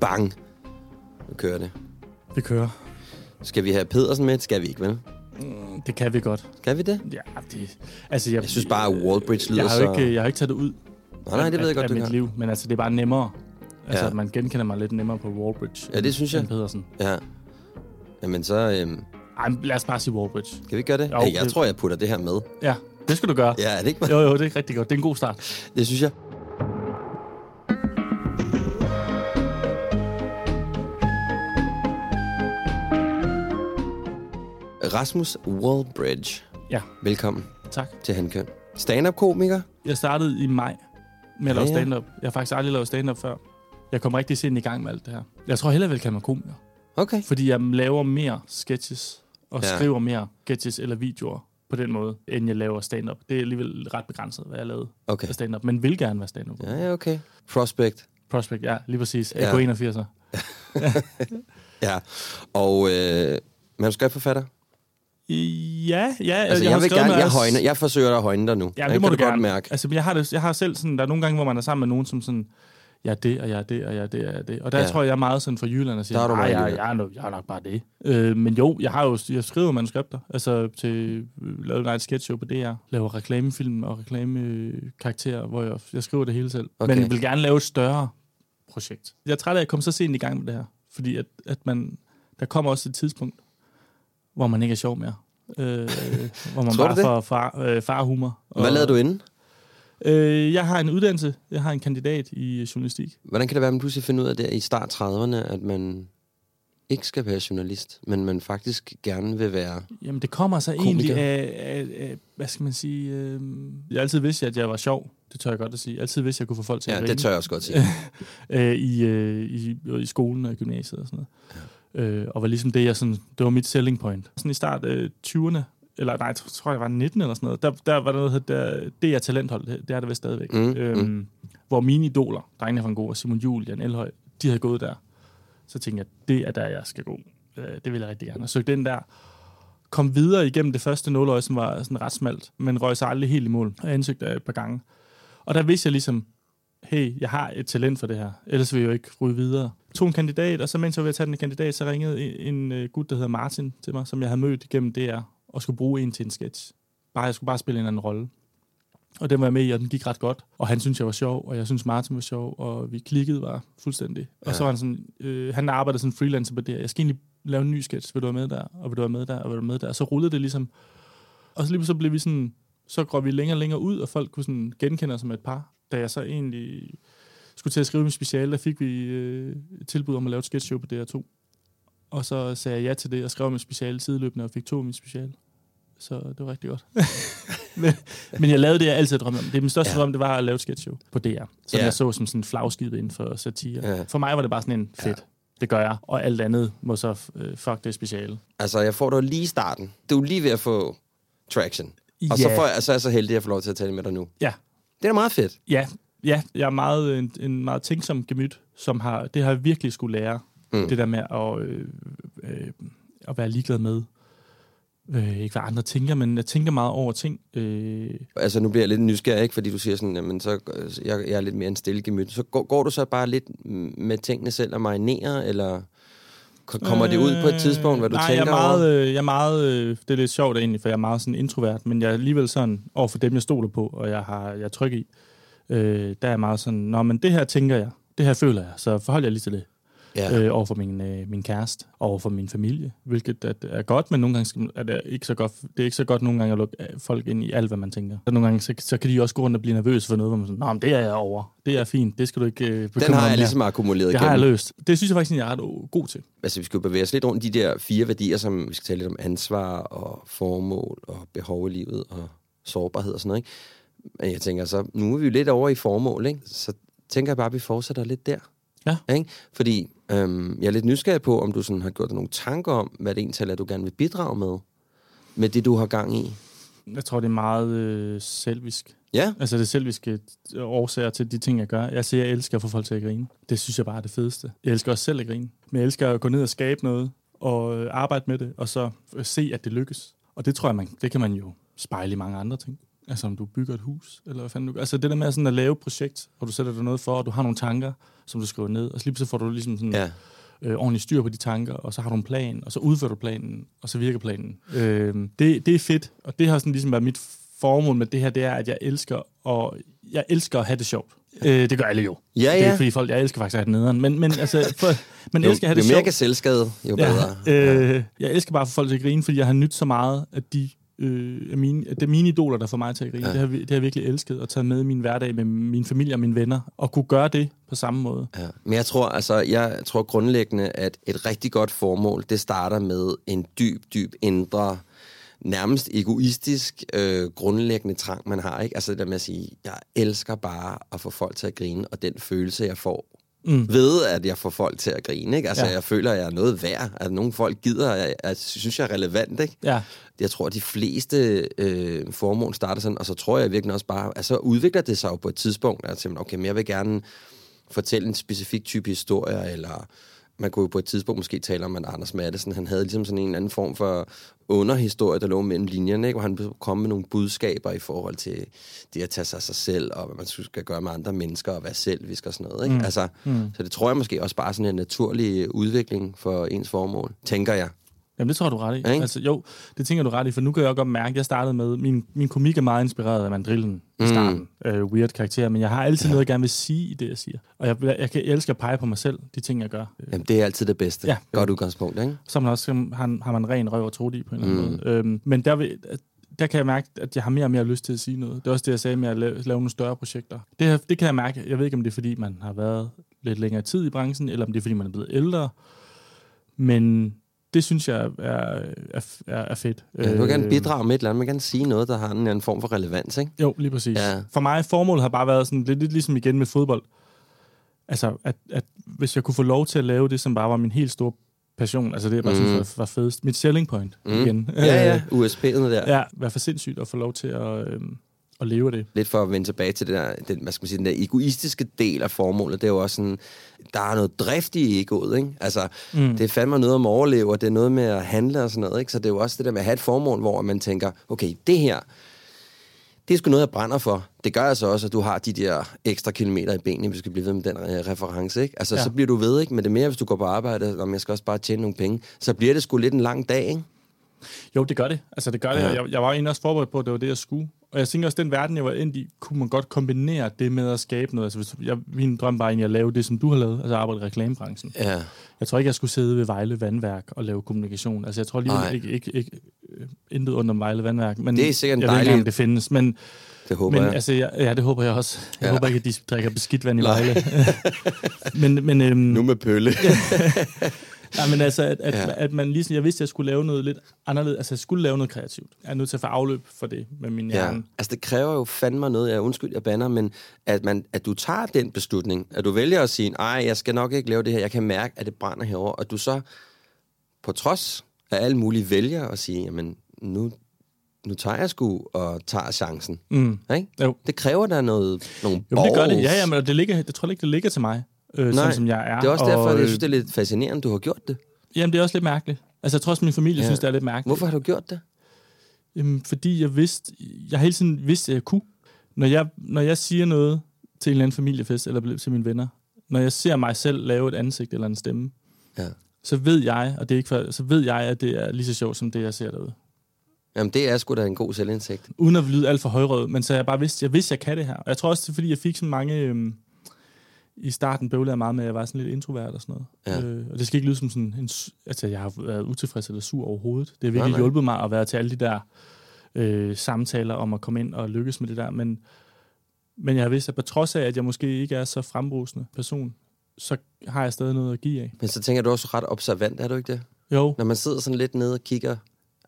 Bang. Nu kører det. Vi kører. Skal vi have Pedersen med? Skal vi ikke, vel? Det kan vi godt. Skal vi det? Ja, det, altså jeg, Jeg synes bare, at Wallbridge lyder jeg har, så... ikke, jeg har ikke taget det ud Nej, nej, det ved jeg af, godt, af du mit kan. liv, men altså det er bare nemmere. Altså Ja. at man genkender mig lidt nemmere på Wallbridge. Ja, det synes jeg. Pedersen. Ja. Jamen, så øhm, Ej, lad os bare sige Wallbridge. kan vi gøre det? Jo, hey, jeg det- tror, jeg putter det her med. Ja, det skal du gøre. Ja, er det ikke? Jo, jo, det er rigtig godt. Det er en god start. Det synes jeg. Rasmus Wallbridge. Ja, Velkommen tak. til Handkøn. Stand-up-komiker. Jeg startede i maj med at Ja, lave ja. stand-up. Jeg har faktisk aldrig lavet stand-up før. Jeg kom rigtig sent i gang med alt det her. Jeg tror hellere, jeg vil kalde mig komiker. Okay. Fordi jeg laver mere sketches og Ja. ja. skriver mere sketches eller videoer på den måde, end jeg laver stand-up. Det er alligevel ret begrænset, hvad jeg lavede Okay. stand-up, men vil gerne være stand-up. Ja, ja, okay. Prospect. Prospect, ja, lige præcis. Ja. AK 81'er. Ja. Og øh, manuskriptforfatter. Ja, ja. Altså, jeg, har jeg vil gerne, jeg, højner, jeg forsøger at højne dig nu. Ja, Jeg det må kan du godt gerne. mærke. Altså, jeg har, det, jeg har selv sådan, der er nogle gange, hvor man er sammen med nogen, som sådan, jeg er det, og jeg er det, og jeg er det, og jeg er det. Og der Ja. tror jeg, jeg er meget sådan fra Jylland og siger, er du nej, jeg, Jylland." jeg, er nok, jeg er nok bare det. Øh, men jo, jeg har jo jeg skriver manuskripter, altså til øh, lavet Night Sketch Show på DR, laver reklamefilm og reklamekarakterer, hvor jeg, jeg skriver det hele selv. Okay. Men jeg vil gerne lave et større projekt. Jeg er træt af at komme så sent i gang med det her, fordi at, at man, der kommer også et tidspunkt, hvor man ikke er sjov mere. Øh, hvor man Tror bare det? får far, øh, farhumor. Hvad lavede du inden? Øh, jeg har en uddannelse. Jeg har en kandidat i øh, journalistik. Hvordan kan det være, at man pludselig finder ud af der i start 30'erne, at man ikke skal være journalist, men man faktisk gerne vil være... Jamen, det kommer så Komiker. egentlig af, af, af, hvad skal man sige, øh, jeg har altid vidst, at jeg var sjov. Det tør jeg godt at sige. Jeg altid vidst, at jeg kunne få folk til Ja, at det grine. tør jeg også godt sige. øh, i, øh, i, i skolen og i gymnasiet og sådan noget. Øh, og var ligesom det, jeg sådan, det var mit selling point. Sådan i start øh, 20'erne, eller nej, jeg tror, jeg var 19 eller sådan noget, der, der var der noget, der, det er talenthold, det, det er det vist stadigvæk. Mm, øhm, Hvor mine idoler, Drengene Gogh og Simon Juhl, Jan Elhøj, de havde gået der. Så tænkte jeg, det er der, jeg skal gå. Øh, det vil jeg rigtig gerne. Og søgte den der, kom videre igennem det første nåløje, som var sådan ret smalt, men røg sig aldrig helt i mål. Og jeg ansøgte et par gange. Og der vidste jeg ligesom, hey, jeg har et talent for det her, ellers vil jeg jo ikke ryge videre. Tog en kandidat, og så mens jeg var ved at tage den kandidat, så ringede en, en øh, gut, der hedder Martin til mig, som jeg havde mødt igennem DR, og skulle bruge en til en sketch. Bare, jeg skulle bare spille en anden rolle. Og den var jeg med i, og den gik ret godt. Og han synes jeg var sjov, og jeg synes Martin var sjov, og vi klikkede bare fuldstændig. Ja. Og så var han sådan, øh, han arbejdede sådan freelancer på det. Jeg skal egentlig lave en ny sketch, vil du være med der, og vil du være med der, og vil du være med der. Og så rullede det ligesom. Og så lige så blev vi sådan, så går vi længere og længere ud, og folk kunne sådan genkende os som et par. Da jeg så egentlig skulle til at skrive min speciale, der fik vi øh, et tilbud om at lave et sketchshow på DR2. Og så sagde jeg ja til det, og skrev min speciale sideløbende, og fik to af min speciale. Så det var rigtig godt. men, men jeg lavede det, jeg altid drømte om. Det er min største Ja. drøm, det var at lave et sketchshow på DR. Som Ja. jeg så som sådan en flagskib inden for satire. Ja. For mig var det bare sådan en fedt. Ja. Det gør jeg. Og alt andet må så øh, fuck det speciale. Altså, jeg får dig lige starten. Du er lige ved at få traction. Og så, får jeg, så er jeg så heldig, at jeg får lov til at tale med dig nu. Ja, Det er da meget fedt. Ja, ja jeg er meget, en, en meget tænksom gemyt, som har, det har jeg virkelig skulle lære. Mm. Det der med at, øh, øh, at være ligeglad med. Øh, ikke hvad andre tænker, men jeg tænker meget over ting. Øh, Altså, nu bliver jeg lidt nysgerrig, ikke? fordi du siger sådan, jamen, så, jeg, jeg er lidt mere en stille gemyt. Så går, går du så bare lidt med tingene selv og marinerer, eller kommer det ud på et tidspunkt, hvad du nej, tænker jeg er meget, over? øh, jeg er meget, øh, det er lidt sjovt egentlig, for jeg er meget sådan introvert, men jeg er alligevel sådan, over for dem, jeg stoler på, og jeg har jeg er tryg i, øh, der er jeg meget sådan, nå, men det her tænker jeg, det her føler jeg, så forhold jeg lige til det. Ja. øh, over for min, øh, min kæreste, og over for min familie, hvilket er, er godt, men nogle gange skal er det ikke så godt. Det er ikke så godt nogle gange at lukke øh, folk ind i alt, hvad man tænker. Så nogle gange så, så kan de også gå rundt og blive nervøse for noget, hvor man sådan, Nå, men det er jeg over. Det er fint. Det skal du ikke øh, bekymre Den har dig om jeg her." ligesom akkumuleret Det har jeg igennem. løst. Det synes jeg faktisk, jeg er ret god til. Altså, vi skal jo bevæge os lidt rundt de der fire værdier, som vi skal tale lidt om ansvar og formål og behov i livet og sårbarhed og sådan noget, ikke? Men jeg tænker så, nu er vi jo lidt over i formål, ikke? Så tænker jeg bare, at vi fortsætter lidt der. Ja. Ikke? Fordi øhm, jeg er lidt nysgerrig på, om du sådan har gjort dig nogle tanker om, hvad det egentlig er, du gerne vil bidrage med, med det, du har gang i. Jeg tror, det er meget øh, selvisk. Ja, Altså det selviske årsager til de ting, jeg gør. Jeg siger, jeg elsker at få folk til at grine. Det synes jeg bare er det fedeste. Jeg elsker også selv at grine. Men jeg elsker at gå ned og skabe noget, og øh, arbejde med det, og så øh, se, at det lykkes. Og det tror jeg, man, det kan man jo spejle i mange andre ting. Altså om du bygger et hus, eller hvad fanden du. Altså det der med sådan at lave et projekt, hvor du sætter dig noget for, og du har nogle tanker, som du skriver ned, og så lige så får du ligesom sådan ja. øh, ordentligt styr på de tanker, og så har du en plan, og så udfører du planen, og så virker planen. Øh, det, det er fedt, og det har sådan ligesom været mit formål med det her, det er, at jeg elsker, og jeg elsker at have det sjovt. Øh, det gør alle jo. Ja, Det er ja. ikke fordi folk, jeg elsker faktisk at have det nederen, men, men altså, for, man Jo, elsker at have jo det mere sjovt. kan selvskade, jo bedre. Ja, øh, jeg elsker bare at få folk til at grine, fordi jeg har nyt så meget, at de øh, er mine, det er mine idoler, der får mig til at grine. Ja. Det, har, det har jeg virkelig elsket, at tage med i min hverdag med min familie og mine venner, og kunne gøre det på samme måde. Ja. Men jeg tror, altså, jeg tror grundlæggende, at et rigtig godt formål, det starter med en dyb, dyb indre, nærmest egoistisk, øh, grundlæggende trang, man har. Ikke? Altså det der med at sige, jeg elsker bare at få folk til at grine, og den følelse, jeg får mm. ved, at jeg får folk til at grine. Ikke? Altså Ja. jeg føler, at jeg er noget værd, at nogle folk gider, jeg, jeg synes, jeg er relevant. Ikke? Ja, Jeg tror, at de fleste øh, formål starter sådan, og så tror jeg virkelig også bare, altså udvikler det sig jo på et tidspunkt, at okay, men jeg vil gerne fortælle en specifik type historie, eller man kunne jo på et tidspunkt måske tale om, at Anders Madsen, han havde ligesom sådan en eller anden form for underhistorie, der lå mellem linjerne, ikke? hvor han kom med nogle budskaber i forhold til det at tage sig af sig selv, og hvad man skal gøre med andre mennesker, og være selvvisk og sådan noget. Ikke? Mm. Altså, mm. Så det tror jeg måske også bare sådan en naturlig udvikling for ens formål, tænker jeg. Jamen, det tror jeg, du ret i. Ikke? Altså, jo, det tænker du ret i, for nu kan jeg også godt mærke, at jeg startede med, min, min komik er meget inspireret af mandrillen i starten. Øh, weird karakter, men jeg har altid ja. noget, jeg gerne vil sige i det, jeg siger. Og jeg, jeg, kan, jeg elsker at pege på mig selv, de ting, jeg gør. Øh, Jamen, det er altid det bedste. Ja. Godt udgangspunkt, ikke? Så man også har, har man ren røv og trut i på en eller anden måde. Øhm, men der, vil, der kan jeg mærke, at jeg har mere og mere lyst til at sige noget. Det er også det, jeg sagde med at lave, lave nogle større projekter. Det, det kan jeg mærke. Jeg ved ikke, om det er, fordi man har været lidt længere tid i branchen, eller om det er, fordi man er blevet ældre. Men det synes jeg er, er, er, fedt. Ja, du vil gerne Øh, bidrage med et eller andet, man vil gerne sige noget, der har en eller anden form for relevans, ikke? Jo, lige præcis. Ja. For mig, formålet har bare været sådan lidt, lidt ligesom igen med fodbold. Altså, at, at hvis jeg kunne få lov til at lave det, som bare var min helt store passion, altså det, jeg bare mm. synes var, var fedest, mit selling point mm. igen. Ja, ja, USP'en der. ja, hvad for sindssygt at få lov til at, øhm, at leve af det. Lidt for at vende tilbage til det der, den, hvad skal man sige, den der egoistiske del af formålet, det er jo også sådan, der er noget drift i egoet, ikke? Altså, mm. det er fandme noget om at overleve, og det er noget med at handle og sådan noget, ikke? Så det er jo også det der med at have et formål, hvor man tænker, okay, det her, det er sgu noget, jeg brænder for. Det gør altså også, at du har de der ekstra kilometer i benene, hvis vi skal blive ved med den reference, ikke? Altså, ja. Så bliver du ved, ikke? Men det er mere, hvis du går på arbejde, om jeg skal også bare tjene nogle penge, så bliver det sgu lidt en lang dag, ikke? Jo, det gør det. Altså, det gør det. Ja. Ja. Jeg, jeg var egentlig også forberedt på, at det var det, jeg skulle. Og jeg tænker også, den verden, jeg var endt i, kunne man godt kombinere det med at skabe noget. Altså, hvis jeg, min drøm var egentlig at lave det, som du har lavet, altså arbejde i reklamebranchen. Ja. Jeg tror ikke, jeg skulle sidde ved Vejle Vandværk og lave kommunikation. Altså, jeg tror lige Nej. ikke, ikke, ikke, øh, intet under Vejle Vandværk. Men Det er sikkert jeg ved ikke dejlig- engang, det findes. Men, Det håber men jeg. altså, jeg, ja, det håber jeg også. Jeg Ja. ja. håber ikke, at de drikker beskidt vand i. Vejle. men, men, øhm, Nu med pølle. Ja, men altså, at, at, Ja. at man ligesom, jeg vidste, at jeg skulle lave noget lidt anderledes. Altså, jeg skulle lave noget kreativt. Jeg er nødt til at få afløb for det med min Ja, hjerne. altså det kræver jo fandme noget, jeg undskyld, jeg banner, men at, man, at du tager den beslutning, at du vælger at sige, ej, jeg skal nok ikke lave det her, jeg kan mærke, at det brænder herover, og du så på trods af alle mulige vælger at sige, jamen nu, nu tager jeg sgu og tager chancen. Mm. Ikke? Jo. Det kræver der noget, nogle Jo, det gør det. Ja, ja, men det ligger, det tror jeg ikke, det ligger til mig, øh, Nej, sådan som jeg er. Det er også derfor, og, at jeg synes, det er lidt fascinerende, du har gjort det. Jamen, det er også lidt mærkeligt. Altså, jeg tror også, min familie Ja. synes, det er lidt mærkeligt. Hvorfor har du gjort det? Jamen, fordi jeg vidste, jeg hele tiden vidst, at jeg kunne. Når jeg, når jeg siger noget til en eller anden familiefest, eller til mine venner, når jeg ser mig selv lave et ansigt eller en stemme, Ja. så ved jeg, og det er ikke for, så ved jeg, at det er lige så sjovt, som det, jeg ser derude. Jamen, det er sgu da en god selvindsigt. uden at lyde alt for højrød, men så jeg bare vidste, jeg vidste, jeg kan det her. Og jeg tror også, det er, fordi jeg fik så mange, øhm, i starten bøvlede jeg meget med, at jeg var sådan lidt introvert og sådan noget. Ja. Øh, og det skal ikke lyde som sådan en... Altså, jeg har været utilfreds eller sur overhovedet. Det har virkelig Nej, nej. hjulpet mig at være til alle de der øh, samtaler om at komme ind og lykkes med det der. Men, men jeg har vidst, at på trods af, at jeg måske ikke er så frembrusende person, så har jeg stadig noget at give af. Men så tænker du også ret observant, er du ikke det? Jo, Når man sidder sådan lidt nede og kigger...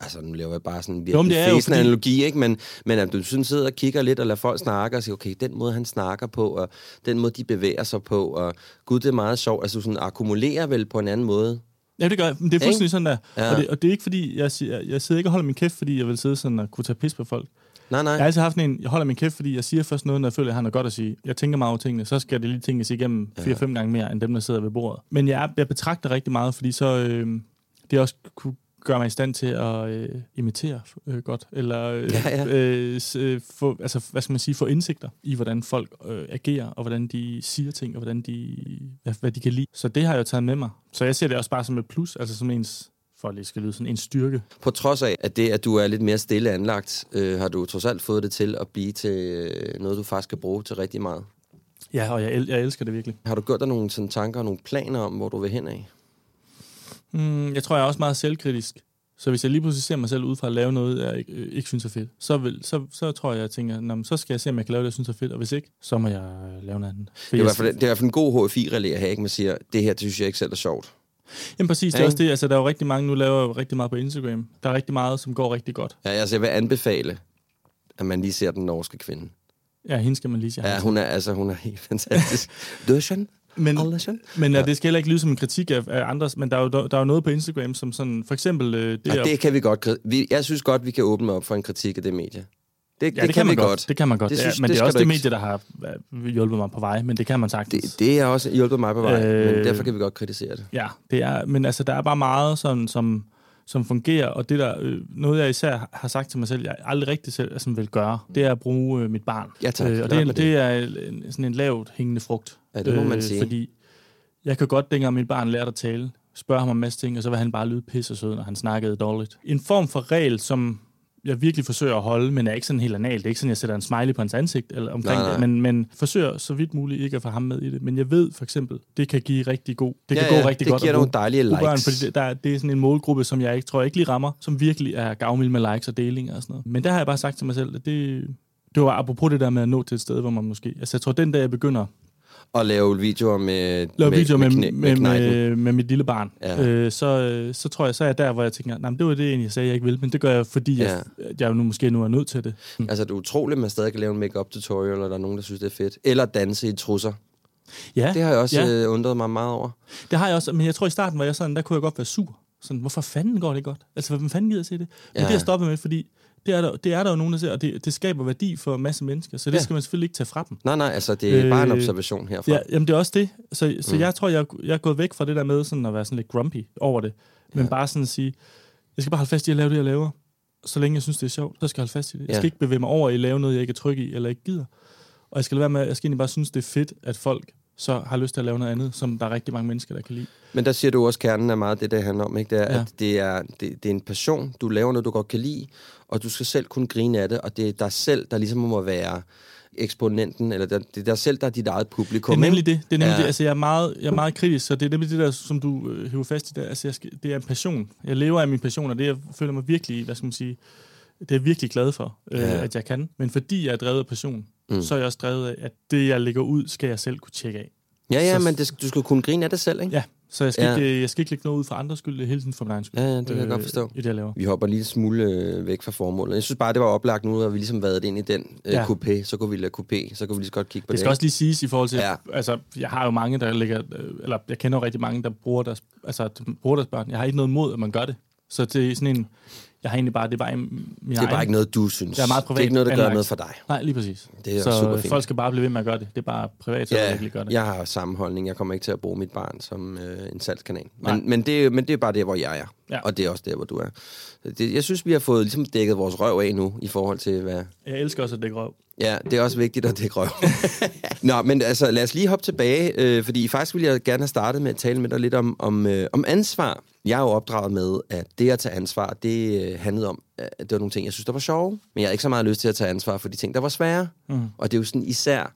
Altså, nu laver jeg bare sådan en virkelig jo fæsende fordi- analogi, ikke? Men, men at du sådan sidder og kigger lidt og lader folk snakke og siger, okay, den måde, han snakker på, og den måde, de bevæger sig på, og gud, det er meget sjovt. Altså, du sådan akkumulerer vel på en anden måde. Ja, det gør jeg. Men det er fuldstændig sådan der. Ja. Og, det, og det er ikke fordi, jeg, siger, jeg sidder ikke og holder min kæft, fordi jeg vil sidde sådan og kunne tage pis på folk. Nej, nej. Jeg har altid haft en, jeg holder min kæft, fordi jeg siger først noget, når jeg føler, at jeg har noget godt at sige. Jeg tænker meget over tingene, så skal det lige tænkes igennem 4-5 gange mere, end dem, der sidder ved bordet. Men jeg, jeg betragter rigtig meget, fordi så øh, det også kunne gøre mig i stand til at øh, imitere øh, godt, eller øh, Ja, ja. Øh, øh, få, altså, hvad skal man sige, få indsigter i, hvordan folk øh, agerer, og hvordan de siger ting, og hvordan de, hvad, hvad de kan lide. Så det har jeg jo taget med mig. Så jeg ser det også bare som et plus, altså som ens, for at det skal lyde sådan en styrke. På trods af, at det, at du er lidt mere stille anlagt, øh, har du trods alt fået det til at blive til øh, noget, du faktisk kan bruge til rigtig meget. Ja, og jeg, el- jeg elsker det virkelig. Har du gjort dig nogle sådan, tanker og nogle planer om, hvor du vil hen af? Mm, jeg tror, jeg er også meget selvkritisk. Så hvis jeg lige pludselig ser mig selv ud fra at lave noget, jeg ikke, øh, ikke synes er fedt, så, vil, så, så tror jeg, jeg tænker, Nå, så skal jeg se, om jeg kan lave det, jeg synes er fedt, og hvis ikke, så må jeg øh, lave noget andet. For Det er, i hvert fald, det er i hvert fald en god HFI-relæ at have, ikke? Man siger, det her, det synes jeg ikke selv er sjovt. Jamen præcis, det Ja, er også det. Altså, der er jo rigtig mange, nu laver jo rigtig meget på Instagram. Der er rigtig meget, som går rigtig godt. Ja, altså, jeg vil anbefale, at man lige ser den norske kvinde. Ja, hende skal man lige sige. Ja, hun er, altså, hun er helt fantastisk. Døsjan? Men, men ja. det skal heller ikke lyde som en kritik af, af andres, men der er, jo, der er jo noget på Instagram, som sådan, for eksempel øh, det, Ja, er- det kan vi godt. Vi, jeg synes godt, vi kan åbne op for en kritik af det medie. Det, ja, det, kan man vi godt. Det kan man godt. Det Det synes- er, men det det, er også det ikke- medie, der har øh, hjulpet mig på vej, men det kan man sagtens. Det, det har også hjulpet mig på vej, øh, men derfor kan vi godt kritisere det. Ja, det er, men altså, der er bare meget, sådan, som, som fungerer, og det der, øh, noget jeg især har sagt til mig selv, jeg aldrig rigtig selv altså, vil gøre, det er at bruge øh, mit barn. Ja, tak. Øh, og det, med det. det er en, sådan en lavt hængende frugt. Øh, Ja, det må man sige. Fordi jeg kan godt, dengang mit barn lærte at tale, spørge ham om en masse ting, og så vil han bare lyde pisse sød, når han snakkede dårligt. En form for regel, som jeg virkelig forsøger at holde, men er ikke sådan helt anal. Det er ikke sådan, jeg sætter en smiley på hans ansigt eller omkring Nej, nej. det, men, men forsøger så vidt muligt ikke at få ham med i det. Men jeg ved for eksempel, det kan give rigtig god, det Ja, kan ja, gå rigtig det godt giver at nogle dejlige bruge børn, likes. fordi det, der, det er sådan en målgruppe, som jeg ikke tror jeg ikke lige rammer, som virkelig er gavmild med likes og delinger og sådan noget. Men der har jeg bare sagt til mig selv, at det, det var apropos det der med at nå til et sted, hvor man måske... Altså jeg tror, den dag jeg begynder Og lave videoer med, lave videoer med, med, med, knejten. med, med mit lille barn, Ja. øh, så, øh, så tror jeg, så er jeg der, hvor jeg tænker, nej, det var det egentlig, jeg sagde, jeg ikke vil, men det gør jeg, fordi Ja. jeg, jeg nu måske nu er nødt til det. Altså, det er utroligt, at man stadig kan lave en make-up tutorial, og der er nogen, der synes, det er fedt. Eller danse i trusser. Ja, Det har jeg også ja. øh, undret mig meget over. det har jeg også, men jeg tror i starten var jeg sådan, der kunne jeg godt være sur. Sådan, hvorfor fanden går det godt? Altså, hvem fanden gider se det? Men Ja. det jeg stoppet med, fordi det er, der, det er der jo nogen, der ser, og det, det skaber værdi for en masse mennesker, så det Ja. skal man selvfølgelig ikke tage fra dem. Nej, nej, altså, det er øh, bare en Øh, observation herfra. Ja, jamen det er også det. Så, så Mm. jeg tror, jeg, jeg er gået væk fra det der med sådan at være sådan lidt grumpy over det. Men Ja. bare sådan at sige, jeg skal bare holde fast i at lave det, jeg laver. Så længe jeg synes, det er sjovt, så skal jeg holde fast i det. Jeg Ja. skal ikke bevæge mig over i at lave noget, jeg ikke er tryg i, eller ikke gider. Og jeg skal lade være med, jeg skal egentlig bare synes, det er fedt, at folk så har lyst til at lave noget andet, som der er rigtig mange mennesker, der kan lide. Men der siger du også, kernen er meget det, det handler om, ikke? Det er, Ja. at det er, det, det er en passion. Du laver noget, du godt kan lide, og du skal selv kunne grine af det, og det er dig selv, der ligesom må være eksponenten, eller det er dig selv, der er dit eget publikum. Det er nemlig det. Det er nemlig Ja. ja. det. Altså, jeg er, meget, jeg er meget kritisk, så det er nemlig det der, som du øh, hiver fast i der. Altså, jeg skal, det er en passion. Jeg lever af min passion, og det jeg føler mig virkelig, hvad skal man sige, det er jeg virkelig glad for, øh, Ja. at jeg kan. Men fordi jeg er drevet af passion, Mm. så er jeg også drevet af, at det, jeg lægger ud, skal jeg selv kunne tjekke af. Ja, ja, Så- men det, du skal kunne grine af det selv, ikke? Ja, så jeg skal, Ja. ikke, jeg skal ikke lægge noget ud for andres skyld, det er hele tiden for min egen skyld. Ja, ja, det kan jeg godt forstå. I det, jeg laver. Vi hopper lige en smule øh, væk fra formålet. Jeg synes bare, det var oplagt nu, at vi ligesom været ind i den øh, Ja. coupé. Så kunne vi lade coupé, så kunne vi lige så godt kigge på Det det. skal også lige siges i forhold til, Ja. altså, jeg har jo mange, der ligger, øh, eller jeg kender jo rigtig mange, der bruger deres, altså, bruger deres børn. Jeg har ikke noget mod, at man gør det. Så det er sådan en, jeg har egentlig bare, det er bare en, min det er bare ikke noget, du synes. Det er meget Det er privat ikke noget, der gør anlagt. noget for dig. Nej, lige præcis. Det er så super fint. folk skal bare blive ved med at gøre det. Det er bare privat, så ja, jeg virkelig gør det. jeg har sammenholdning. Jeg kommer ikke til at bruge mit barn som øh, en salgskanal. Men, men, det, er- men det er bare der, hvor jeg er. Ja. Og det er også der, hvor du er. Det, jeg synes, vi har fået ligesom dækket vores røv af nu, i forhold til, hvad... Jeg elsker også at dække røv. Ja, det er også vigtigt at dække røv. Nå, men altså, lad os lige hoppe tilbage, øh, fordi faktisk ville jeg gerne have startet med at tale med dig lidt om, om, øh, om ansvar. Jeg er jo opdraget med, at det at tage ansvar, det øh, handlede om, at det var nogle ting, jeg synes, der var sjove. Men jeg har ikke så meget lyst til at tage ansvar for de ting, der var svære. Mm. Og det er jo sådan især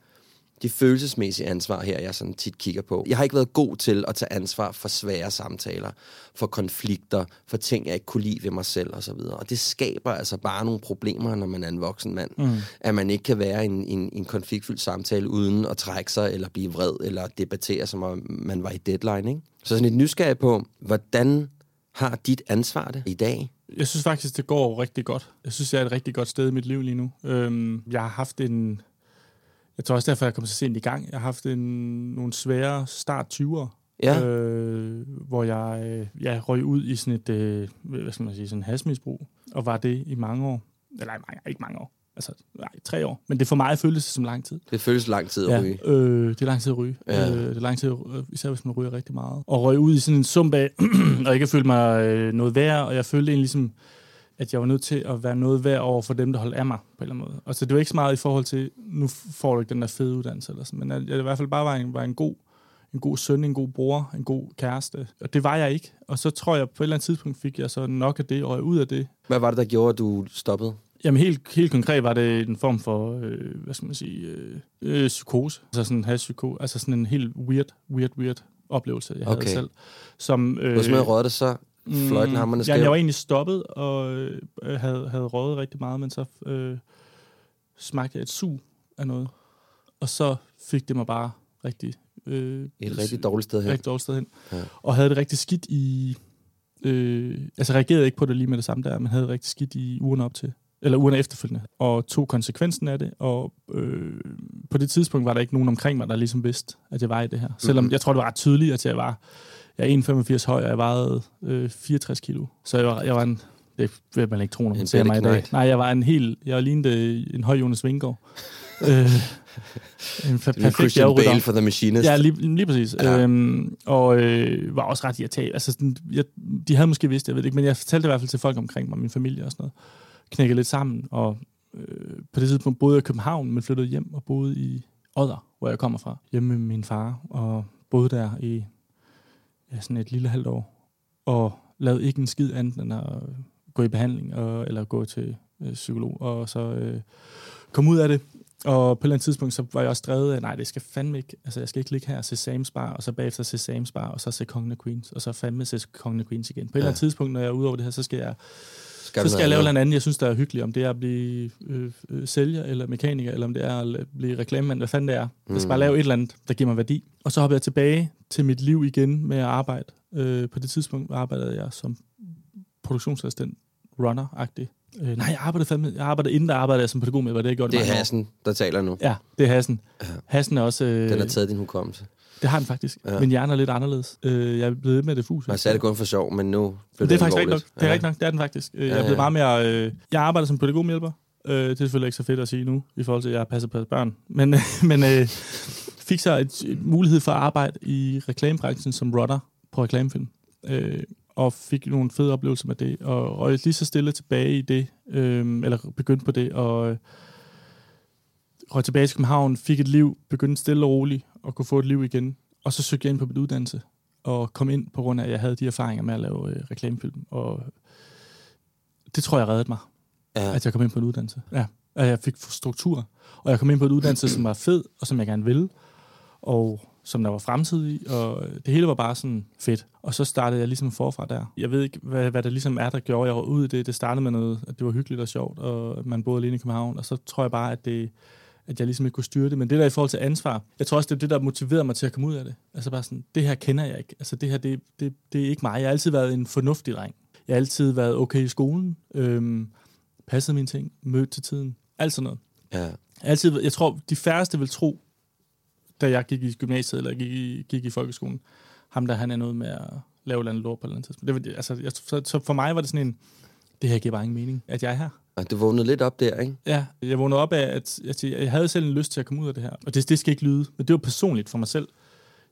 de følelsesmæssige ansvar her, jeg sådan tit kigger på. Jeg har ikke været god til at tage ansvar for svære samtaler, for konflikter, for ting, jeg ikke kunne lide ved mig selv osv. Og, og det skaber altså bare nogle problemer, når man er en voksen mand. Mm. At man ikke kan være i en, en, en konfliktfyldt samtale uden at trække sig, eller blive vred, eller debattere, som om man var i deadline. Ikke? Så sådan et nysgerrig på, hvordan har dit ansvar det i dag? Jeg synes faktisk, det går rigtig godt. Jeg synes, jeg er et rigtig godt sted i mit liv lige nu. Øhm, jeg har haft en... Jeg tror også derfor, jeg kom så sent i gang. Jeg har haft en, nogle svære start 20'er, Ja. øh, hvor jeg øh, ja, røg ud i sådan et, øh, hvad skal man sige, sådan en hasmisbrug, og var det i mange år. Eller mange, ikke mange år. Altså, nej, tre år. Men det for mig føles som lang tid. Det føles lang tid at Ja, ryge. øh, det er lang tid at ryge. Ja. Øh, det er lang tid, øh, især hvis man ryger rigtig meget. Og røg ud i sådan en sump af, og ikke følte mig øh, noget værd, og jeg følte egentlig ligesom, at jeg var nødt til at være noget værd over for dem, der holdt af mig på en eller anden måde. Altså, det var ikke så meget i forhold til, nu får du ikke den der fede uddannelse, eller sådan, men at jeg i hvert fald bare var en, var en god en god søn, en god bror, en god kæreste. Og det var jeg ikke. Og så tror jeg, på et eller andet tidspunkt fik jeg så nok af det, og røg ud af det. Hvad var det, der gjorde, at du stoppede? Jamen helt, helt konkret var det en form for, øh, hvad skal man sige, øh, øh, psykose. Altså sådan en hashpsykose. Altså sådan en helt weird, weird, weird oplevelse, jeg Okay. havde selv. Som, øh, Hvis man røget det, så fløjten hammerne ja, jeg var skæv. egentlig stoppet og øh, havde, havde røget rigtig meget, men så øh, smagte jeg et sug af noget. Og så fik det mig bare rigtig... Øh, Et rigtig dårligt sted her. rigtig dårligt sted hen. Ja. Og havde det rigtig skidt i... Øh, altså reagerede ikke på det lige med det samme der, men havde det rigtig skidt i ugerne op til. Eller ugerne efterfølgende. Og tog konsekvensen af det. Og øh, på det tidspunkt var der ikke nogen omkring mig, der ligesom vidste, at jeg var i det her. Selvom Mhm. jeg tror, det var ret tydeligt, at jeg var... Jeg er 1,85 høj, og jeg vejede øh, 64 kilo. Så jeg var, jeg var en... Det vil man ikke tro, når man ser mig i dag. Nej, jeg var en helt... Jeg lignede en høj Jonas Vingård. øh, en er perfekt Christian. Bale for The Machinist. Ja, lige, lige præcis. Ja. Øhm, og øh, var også ret irritabel. Altså, sådan, jeg, de havde måske vidst, jeg ved ikke, men jeg fortalte det i hvert fald til folk omkring mig, min familie og sådan noget. Knækkede lidt sammen, og øh, på det tidspunkt boede jeg i København, men flyttede hjem og boede i Odder, hvor jeg kommer fra, hjemme med min far, og boede der i ja, sådan et lille halvt år, og lavede ikke en skid andet end at gå i behandling, og, eller gå til øh, psykolog, og så øh, komme ud af det, og på et eller andet tidspunkt, så var jeg også drevet af, nej, det skal fandme ikke, altså jeg skal ikke ligge her og se Sam's Bar, og så bagefter se Sam's Bar, og så se Kongen af Queens, og så fandme se Kongen af Queens igen. På et ja. eller andet tidspunkt, når jeg er ude over det her, så skal jeg, Skal så skal jeg lave noget andet, jeg synes, der er hyggeligt, om det er at blive øh, øh, sælger, eller mekaniker, eller om det er at blive reklamemand, hvad fanden det er. Jeg skal bare lave et eller andet, der giver mig værdi. Og så hopper jeg tilbage til mit liv igen med at arbejde. Øh, på det tidspunkt arbejdede jeg som produktionsassistent, runner-agtig. Øh, nej, jeg arbejdede, fandme, jeg arbejdede inden der arbejdede jeg som pædagog med, hvad det jeg gjort i Det er mange år. Hassen, der taler nu. Ja, det er Hassen. Hassen er også... Øh, Den har taget din hukommelse. Det har den faktisk. Ja. Ja. Min hjerne er lidt anderledes. Øh, jeg er blevet med det fus. Jeg sagde det kun for sjov, men nu blev det er faktisk rigtigt nok. Det er rigtigt nok. Det er den faktisk. Øh, Jeg er ja. blevet meget mere... Øh, jeg arbejder som pædagogmedhjælper. Øh, det er selvfølgelig ikke så fedt at sige nu, i forhold til, at jeg passer på børn. Men, men øh, fik så et, et mulighed for at arbejde i reklamebranchen som rodder på reklamefilm. Øh, og fik nogle fede oplevelser med det. Og røg lige så stille tilbage i det, øh, eller begyndte på det, og øh, røg tilbage til København, fik et liv, begyndte stille og roligt at kunne få et liv igen. Og så søgte jeg ind på mit uddannelse, og kom ind på grund af, at jeg havde de erfaringer med at lave øh, reklamefilm. Og det tror jeg reddede mig, Ja. at jeg kom ind på en uddannelse. Ja, at jeg fik struktur. Og jeg kom ind på en uddannelse, som var fed, og som jeg gerne ville. Og som der var fremtid i, og det hele var bare sådan fedt. Og så startede jeg ligesom forfra der. Jeg ved ikke, hvad, hvad det ligesom er, der gjorde, jeg var ude i det. Det startede med noget, at det var hyggeligt og sjovt, og man boede alene i København, og så tror jeg bare, at det at jeg ligesom ikke kunne styre det. Men det der i forhold til ansvar, jeg tror også, det er det, der motiverede mig til at komme ud af det. Altså bare sådan, det her kender jeg ikke. Altså det her, det, det, det er ikke mig. Jeg har altid været en fornuftig dreng. Jeg har altid været okay i skolen, øhm, passet mine ting, mødt til tiden, alt sådan noget. Ja. Altid, jeg tror, de færreste vil tro, da jeg gik i gymnasiet, eller gik i, gik i folkeskolen, ham der, han er noget med at lave et eller andet lort på et eller andet tidspunkt. Det, var- altså, jeg, så, så for mig var det sådan en, det her giver bare ingen mening, at jeg er her. Og du vågnede lidt op der, ikke? Ja, jeg vågnede op af, at jeg, jeg havde selv en lyst til at komme ud af det her. Og det, det skal ikke lyde, men det var personligt for mig selv.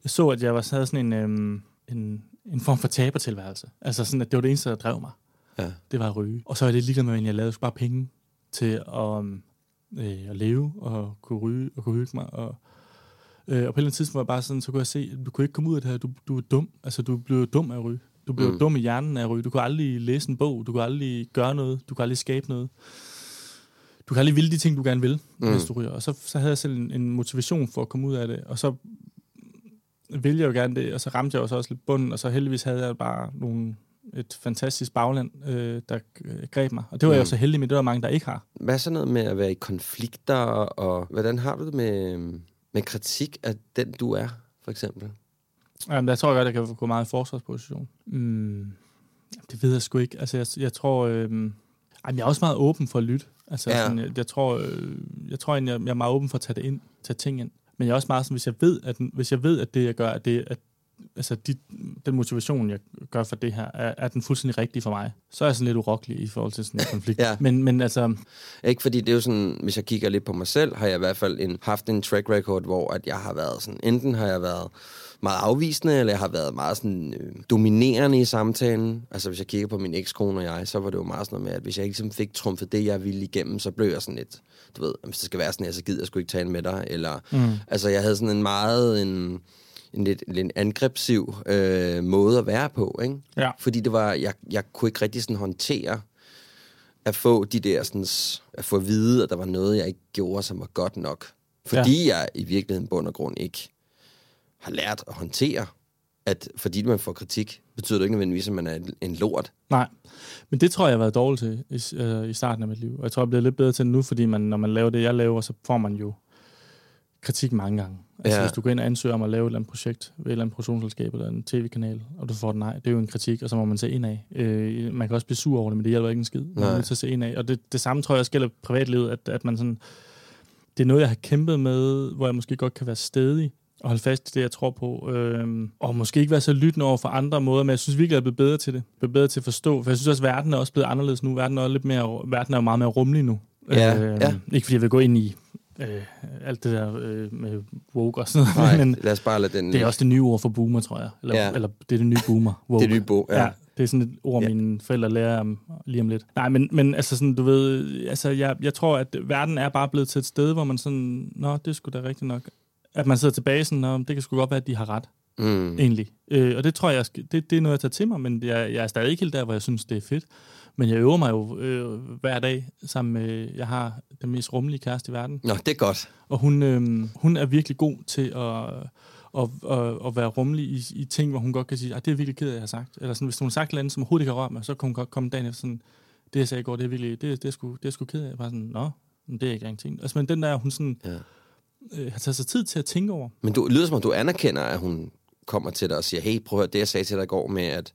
Jeg så, at jeg var, havde sådan en, øhm, en, en form for tabertilværelse. Altså sådan, at det var det eneste, der drev mig. Ja. Det var at ryge. Og så er lidt ligeglad med, at jeg lavede bare penge til at, øh, at leve og kunne ryge og kunne hygge mig. Og, øh, og på et eller andet tidspunkt var jeg bare sådan, så kunne jeg se, at du kunne ikke komme ud af det her. Du, du er dum. Altså, du blev dum af at ryge. Du blev Mm. mm. dum i hjernen af at ryge. Du kunne aldrig læse en bog. Du kunne aldrig gøre noget. Du kunne aldrig skabe noget. du kan aldrig ville de ting, du gerne vil, mm. hvis du ryger. Og så, så havde jeg selv en, en motivation for at komme ud af det, og så ville jeg jo gerne det, og så ramte jeg også lidt bunden, og så heldigvis havde jeg bare nogle, et fantastisk bagland, øh, der øh, greb mig. Og det var mm. jeg jo så heldig med, det var mange, der ikke har. Hvad er så noget med at være i konflikter, og hvordan har du det med, med kritik af den, du er, for eksempel? Jamen, der tror jeg godt, jeg kan gå meget i forsvarsposition. Mm, det ved jeg sgu ikke. Altså, jeg, jeg tror... Øh, jamen, jeg er også meget åben for at lytte. Altså, ja. sådan, jeg, jeg, tror, øh, jeg tror egentlig, jeg er meget åben for at tage det ind, tage ting ind. Men jeg er også meget sådan, hvis jeg ved, at, hvis jeg ved, at det, jeg gør, at det, at altså de, den motivation, jeg gør for det her, er, er den fuldstændig rigtig for mig. Så er jeg sådan lidt urokkelig i forhold til sådan en konflikt. ja. men, men altså... Ikke fordi det er jo sådan, hvis jeg kigger lidt på mig selv, har jeg i hvert fald en, haft en track record, hvor at jeg har været sådan, enten har jeg været meget afvisende, eller jeg har været meget sådan, øh, dominerende i samtalen. Altså hvis jeg kigger på min ekskone og jeg, så var det jo meget sådan noget med, at hvis jeg ikke ligesom fik trumfet det, jeg ville igennem, så blev jeg sådan lidt, du ved, hvis det skal være sådan her, så gider jeg sgu ikke tale med dig. Eller, mm. Altså jeg havde sådan en meget en, en lidt, lidt angrebsiv øh, måde at være på, ikke? Ja. Fordi det var, jeg, jeg kunne ikke rigtig sådan håndtere at få de der sådan, at få at vide, at der var noget, jeg ikke gjorde, som var godt nok. Fordi ja. jeg i virkeligheden bund og grund ikke har lært at håndtere, at fordi man får kritik, betyder det ikke nødvendigvis, at man er en lort. Nej, men det tror jeg, jeg har været dårlig til i, øh, i starten af mit liv. Og jeg tror, jeg bliver lidt bedre til det nu, fordi man, når man laver det, jeg laver, så får man jo kritik mange gange. Altså ja. hvis du går ind og ansøger om at lave et eller andet projekt ved et eller andet produktionsselskab eller en tv-kanal, og du får et nej, det er jo en kritik, og så må man se ind af. Øh, man kan også blive sur over det, men det hjælper ikke en skid. Man er nødt til at se ind af. Og det, det samme tror jeg også gælder privatlivet, at, at man sådan, det er noget, jeg har kæmpet med, hvor jeg måske godt kan være stedig, og holde fast i det, jeg tror på. Øhm, og måske ikke være så lyttende over for andre måder, men jeg synes virkelig, at jeg er blevet bedre til det. Blevet bedre til at forstå. For jeg synes også, at verden er også blevet anderledes nu. Verden er, lidt mere, verden er meget mere rummelig nu. Ja, øhm, ja. Ikke fordi jeg vil gå ind i øh, alt det der øh, med woke og sådan noget. Nej, men lad os bare lade den... Det er også det nye ord for boomer, tror jeg. Eller, ja. eller det er det nye boomer. Woke. Det er nye bo, ja. ja. Det er sådan et ord, ja. mine forældre lærer om, lige om lidt. Nej, men, men altså sådan, du ved, altså jeg, jeg tror, at verden er bare blevet til et sted, hvor man sådan, nå, det skulle da rigtigt nok. At man sidder tilbage sådan, nå, det kan sgu godt være, at de har ret. Mm. Egentlig. Øh, og det tror jeg, det, det er noget, jeg tager til mig, men jeg, jeg er stadig ikke helt der, hvor jeg synes, det er fedt. Men jeg øver mig jo øh, hver dag sammen med, jeg har den mest rummelige kæreste i verden. Nå, det er godt. Og hun, øh, hun er virkelig god til at, at, at, at være rummelig i, i ting, hvor hun godt kan sige, at det er virkelig ked af, jeg har sagt. Eller sådan, hvis hun har sagt noget andet, som overhovedet ikke har rørt mig, så kan hun godt komme dagen efter sådan, det jeg sagde i går, det er virkelig, det, det, er, sgu, det er sgu ked af. Bare sådan, nå, det er ikke engang ting. Altså, men den der, hun sådan, ja. Øh, har taget sig tid til at tænke over. Men du lyder som om, du anerkender, at hun kommer til dig og siger, hey, prøv at høre, det jeg sagde til dig i går med, at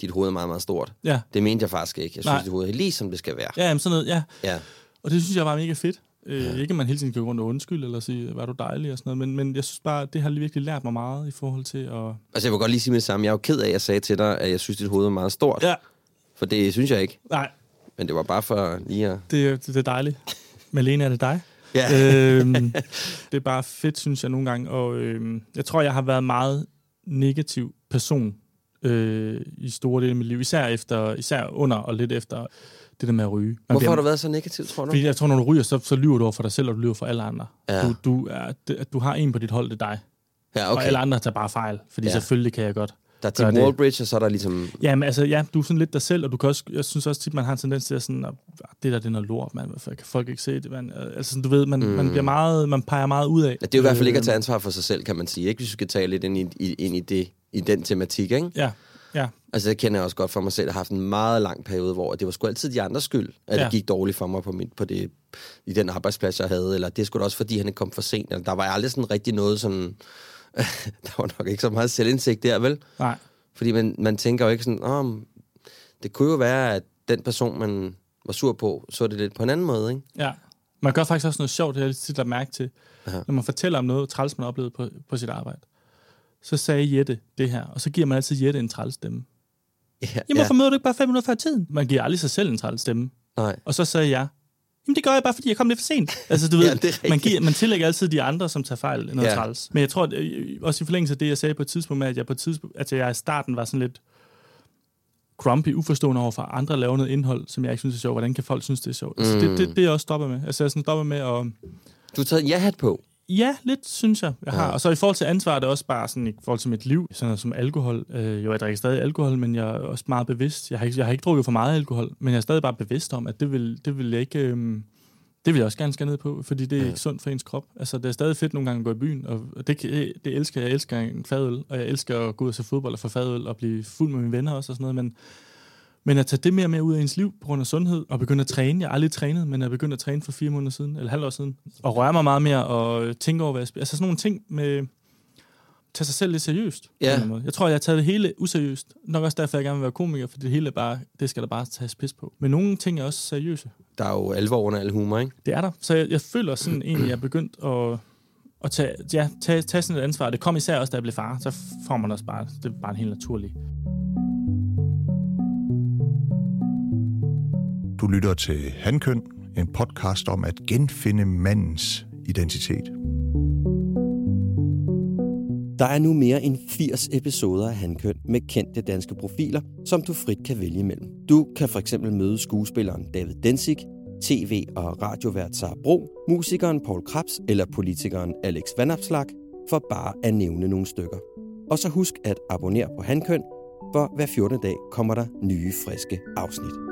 dit hoved er meget, meget stort. Ja. Det mente jeg faktisk ikke. Jeg synes, Nej. dit hoved er lige som det skal være. Ja, jamen sådan noget, ja. ja. Og det synes jeg var mega fedt. Øh, ja. Ikke at man hele tiden kan gå rundt og undskylde, eller sige, var du dejlig og sådan noget, men, men jeg synes bare, det har virkelig lært mig meget i forhold til at... Altså jeg vil godt lige sige med det samme. Jeg er jo ked af, at jeg sagde til dig, at jeg synes, dit hoved er meget stort. Ja. For det synes jeg ikke. Nej. Men det var bare for lige at... Det, det, det er dejligt. Malene, er det dig? Ja. øhm, det er bare fedt, synes jeg nogle gange. Og øhm, jeg tror, jeg har været meget negativ person øh, i store dele af mit liv. Især, efter, især under og lidt efter det der med at ryge. Man Hvorfor bliver, har du været så negativ, tror du? Fordi jeg tror, når du ryger, så, så lyver du over for dig selv, og du lyver for alle andre. Ja. Du, du, er, du har en på dit hold, det er dig. Ja, okay. Og alle andre tager bare fejl, fordi ja. selvfølgelig kan jeg godt. Der er Tim Wallbridge, og så er der ligesom... Ja, men altså, ja, du er sådan lidt dig selv, og du kan også, jeg synes også tit, man har en tendens til at sådan, at det der, det er noget lort, man. Kan folk ikke se det? Man, altså, sådan, du ved, man, mm. man, bliver meget, man peger meget ud af. Ja, det er jo i hvert fald ikke at tage ansvar for sig selv, kan man sige. Ikke, hvis du skal tage lidt ind i, ind i, det, i den tematik, ikke? Ja. Ja. Altså, det kender jeg også godt for mig selv. Jeg har haft en meget lang periode, hvor det var sgu altid de andres skyld, at ja. det gik dårligt for mig på, mit, på det, i den arbejdsplads, jeg havde. Eller det skulle også, fordi han ikke kom for sent. Eller, der var aldrig sådan rigtig noget sådan... der var nok ikke så meget selvindsigt der, vel? Nej. Fordi man, man tænker jo ikke sådan, oh, det kunne jo være, at den person, man var sur på, så det lidt på en anden måde, ikke? Ja. Man gør faktisk også noget sjovt, det har jeg tit lagt mærke til. Aha. Når man fortæller om noget træls, man har oplevet på, på sit arbejde. Så sagde Jette det her, og så giver man altid Jette en træls stemme. Ja, Jamen, hvorfor ja. møder du ikke bare fem minutter før tiden? Man giver aldrig sig selv en træls stemme. Nej. Og så sagde jeg, Jamen, det gør jeg bare, fordi jeg kom lidt for sent. Altså, du ved, ja, man, giver, man tillægger altid de andre, som tager fejl, noget ja. træls. Men jeg tror, at, øh, også i forlængelse af det, jeg sagde på et tidspunkt med, at jeg på et tidspunkt, at jeg i starten var sådan lidt grumpy, uforstående over for andre laver noget indhold, som jeg ikke synes er sjovt. Hvordan kan folk synes, det er sjovt? Mm. Altså, det, det, det, er jeg også stoppet med. Altså, jeg sådan stoppet med at... Du har taget ja-hat på? Ja, lidt synes jeg, jeg har. Ja. Og så i forhold til ansvar, det er også bare sådan i forhold til mit liv, sådan noget som alkohol. Øh, jo, jeg drikker stadig alkohol, men jeg er også meget bevidst. Jeg har ikke, jeg har ikke drukket for meget alkohol, men jeg er stadig bare bevidst om, at det vil, det vil jeg ikke... Øh, Det vil jeg også gerne skære ned på, fordi det er Ja. ikke sundt for ens krop. Altså, det er stadig fedt nogle gange at gå i byen, og det, det elsker jeg. Jeg elsker en fadøl, og jeg elsker at gå ud og se fodbold og få fadøl og blive fuld med mine venner også og sådan noget, men, men at tage det mere mere ud af ens liv på grund af sundhed, og begynde at træne. Jeg har aldrig trænet, men jeg begyndte at træne for fire måneder siden, eller halv år siden, og røre mig meget mere og tænke over, hvad jeg spiser. Altså sådan nogle ting med tage sig selv lidt seriøst. på Ja. anden måde. Jeg tror, jeg har taget det hele useriøst. Nok også derfor, jeg gerne vil være komiker, for det hele er bare, det skal der bare tages pis på. Men nogle ting er også seriøse. Der er jo alvor under al humor, ikke? Det er der. Så jeg, jeg føler sådan egentlig, jeg er begyndt at, at tage, ja, tage, tage sådan et ansvar. Det kom især også, da jeg blev far. Så får man også bare, det er bare en helt naturlig. Du lytter til Handkøn, en podcast om at genfinde mandens identitet. Der er nu mere end 80 episoder af Handkøn med kendte danske profiler, som du frit kan vælge imellem. Du kan for eksempel møde skuespilleren David Densig, tv- og radiovært Sara Bro, musikeren Paul Krabs eller politikeren Alex Vanopslagh, for bare at nævne nogle stykker. Og så husk at abonnere på Handkøn, for hver 14. dag kommer der nye, friske afsnit.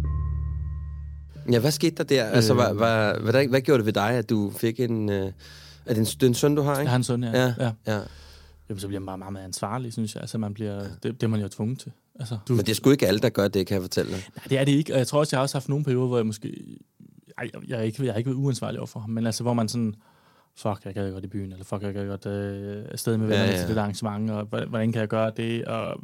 Ja, hvad skete der der? Altså, hvad, hvad, hvad, hvad gjorde det ved dig, at du fik en... Øh, er det en, det er en søn, du har, ikke? Jeg har en søn, ja. Ja, ja. ja. Jamen, så bliver man bare meget mere ansvarlig, synes jeg. Altså, man bliver, det, det er man jo tvunget til. Altså, du, Men det er sgu ikke alle, der gør det, kan jeg fortælle dig. Nej, det er det ikke, og jeg tror også, jeg har også haft nogle perioder, hvor jeg måske... Ej, jeg, er ikke, jeg har ikke været uansvarlig over for ham, men altså, hvor man sådan... Fuck, jeg gad godt i byen, eller fuck, jeg gad godt øh, afsted med venner Ja, ja, til det arrangement, og hvordan, kan jeg gøre det? Og,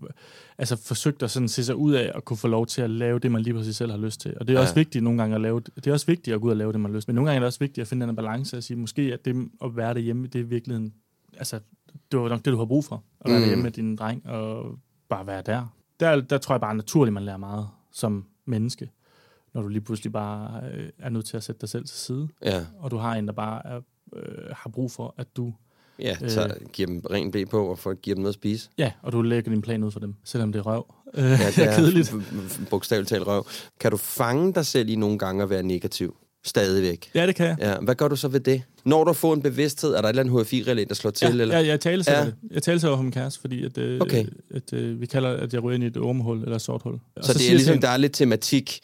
altså, forsøgt at sådan se sig ud af at kunne få lov til at lave det, man lige præcis selv har lyst til. Og det er Ja. også vigtigt nogle gange at lave det. Er også vigtigt at gå ud og lave det, man har lyst til. Men nogle gange er det også vigtigt at finde den balance og sige, måske at det at være derhjemme, det er i virkeligheden... Altså, det var nok det, du har brug for. At være mm. derhjemme med din dreng og bare være der. Der, der tror jeg bare naturligt, man lærer meget som menneske når du lige pludselig bare øh, er nødt til at sætte dig selv til side, Ja, og du har en, der bare er, øh, har brug for, at du, ja så Øh. giver dem ren blæ på, og folk giver dem noget at spise. ja, og du lægger din plan ud for dem, selvom det er røv. Øh, Ja, det er kedeligt. Bogstaveligt talt røv. Kan du fange dig selv i nogle gange at være negativ? Stadigvæk. Ja, det kan jeg. Ja, hvad gør du så ved det? Når du får en bevidsthed, er der et eller andet HFI-relæ, der slår til? Ja, eller? jeg, jeg taler Ja. ja. det. Jeg taler over for min kæreste, fordi at, øh, Okay. at, øh, vi kalder, at jeg ryger ind i et ormehul eller et sort hul. Og Så, det er jeg ligesom, til der er lidt tematik,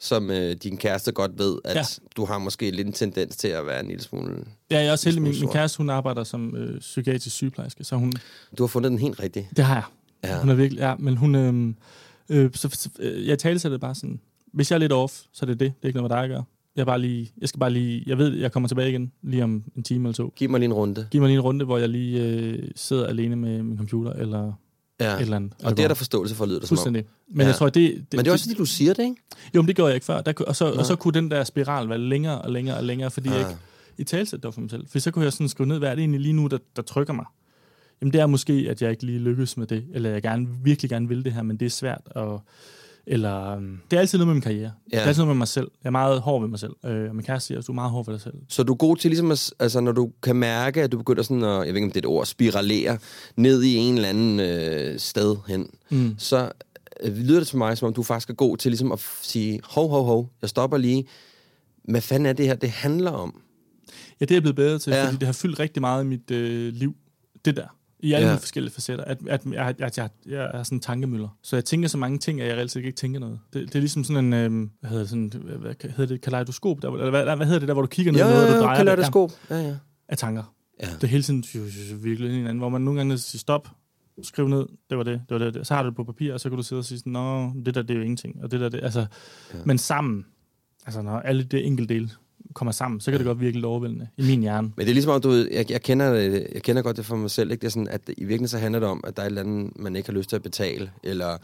som øh, din kæreste godt ved, at ja. Du har måske lidt en tendens til at være en lille smule... Ja, jeg er også heldig. Min, min kæreste, hun arbejder som øh, psykiatrisk sygeplejerske, så hun, Du har fundet den helt rigtige. det har jeg. Ja. Hun er virkelig, ja, men hun, øh, øh, så, så, øh, jeg taler det bare sådan, hvis jeg er lidt off, så er det det. Det er ikke noget med dig at gøre. Jeg, bare lige, jeg skal bare lige, jeg ved, jeg kommer tilbage igen lige om en time eller to. Giv mig lige en runde. Giv mig lige en runde, hvor jeg lige øh, sidder alene med min computer, eller Ja. et eller andet. Og det er der forståelse for, lyder det som om. Fuldstændig. Men Ja. jeg tror, det, det... Men det er også fordi, du siger det, ikke? Jo, men det gjorde jeg ikke før. Der, og, så, Nå. og så kunne den der spiral være længere og længere og længere, fordi ah. jeg Ah. ikke i talsæt for mig selv. For så kunne jeg sådan skrive ned, hvad er det egentlig lige nu, der, der trykker mig? Jamen det er måske, at jeg ikke lige lykkes med det, eller jeg gerne, virkelig gerne vil det her, men det er svært. Og, eller, øhm, det er altid noget med min karriere. Ja. Det er altid noget med mig selv. Jeg er meget hård ved mig selv. Øh, og min kæreste siger, at du er meget hård ved dig selv. Så du er god til ligesom, at, altså når du kan mærke, at du begynder sådan at, jeg ved ikke om det er et ord, spiralere ned i en eller anden øh, sted hen, Mm. så øh, lyder det til mig, som om du faktisk er god til ligesom at sige, hov, hov, hov, jeg stopper lige. Hvad fanden er det her, det handler om? Ja, det er jeg blevet bedre til, ja. fordi det har fyldt rigtig meget i mit øh, liv. Det der. I alle Ja. de forskellige facetter. At, at, jeg, at jeg, jeg er sådan en tankemøller. Så jeg tænker så mange ting, at jeg reelt set ikke tænker noget. Det, det er ligesom sådan en, øh, hvad hedder det, sådan, hvad, hedder det, kaleidoskop? Der, eller hvad, hvad hedder det der, hvor du kigger ned, Ja, noget, og du drejer det ja. Ja, af tanker. Ja. Det er hele tiden virkelig hinanden, hvor man nogle gange siger stop, skriv ned, det var det, det var det, det. Så har du det på papir, og så kan du sidde og sige nå, det der, det er jo ingenting, og det der, det, altså, Ja. men sammen, altså når alle det enkelte del kommer sammen, så kan det godt virke lidt overvældende i min hjerne. Men det er ligesom om, du ved, jeg, jeg, kender, jeg kender godt det for mig selv, ikke? Det er sådan, at i virkeligheden så handler det om, at der er et eller andet, man ikke har lyst til at betale, eller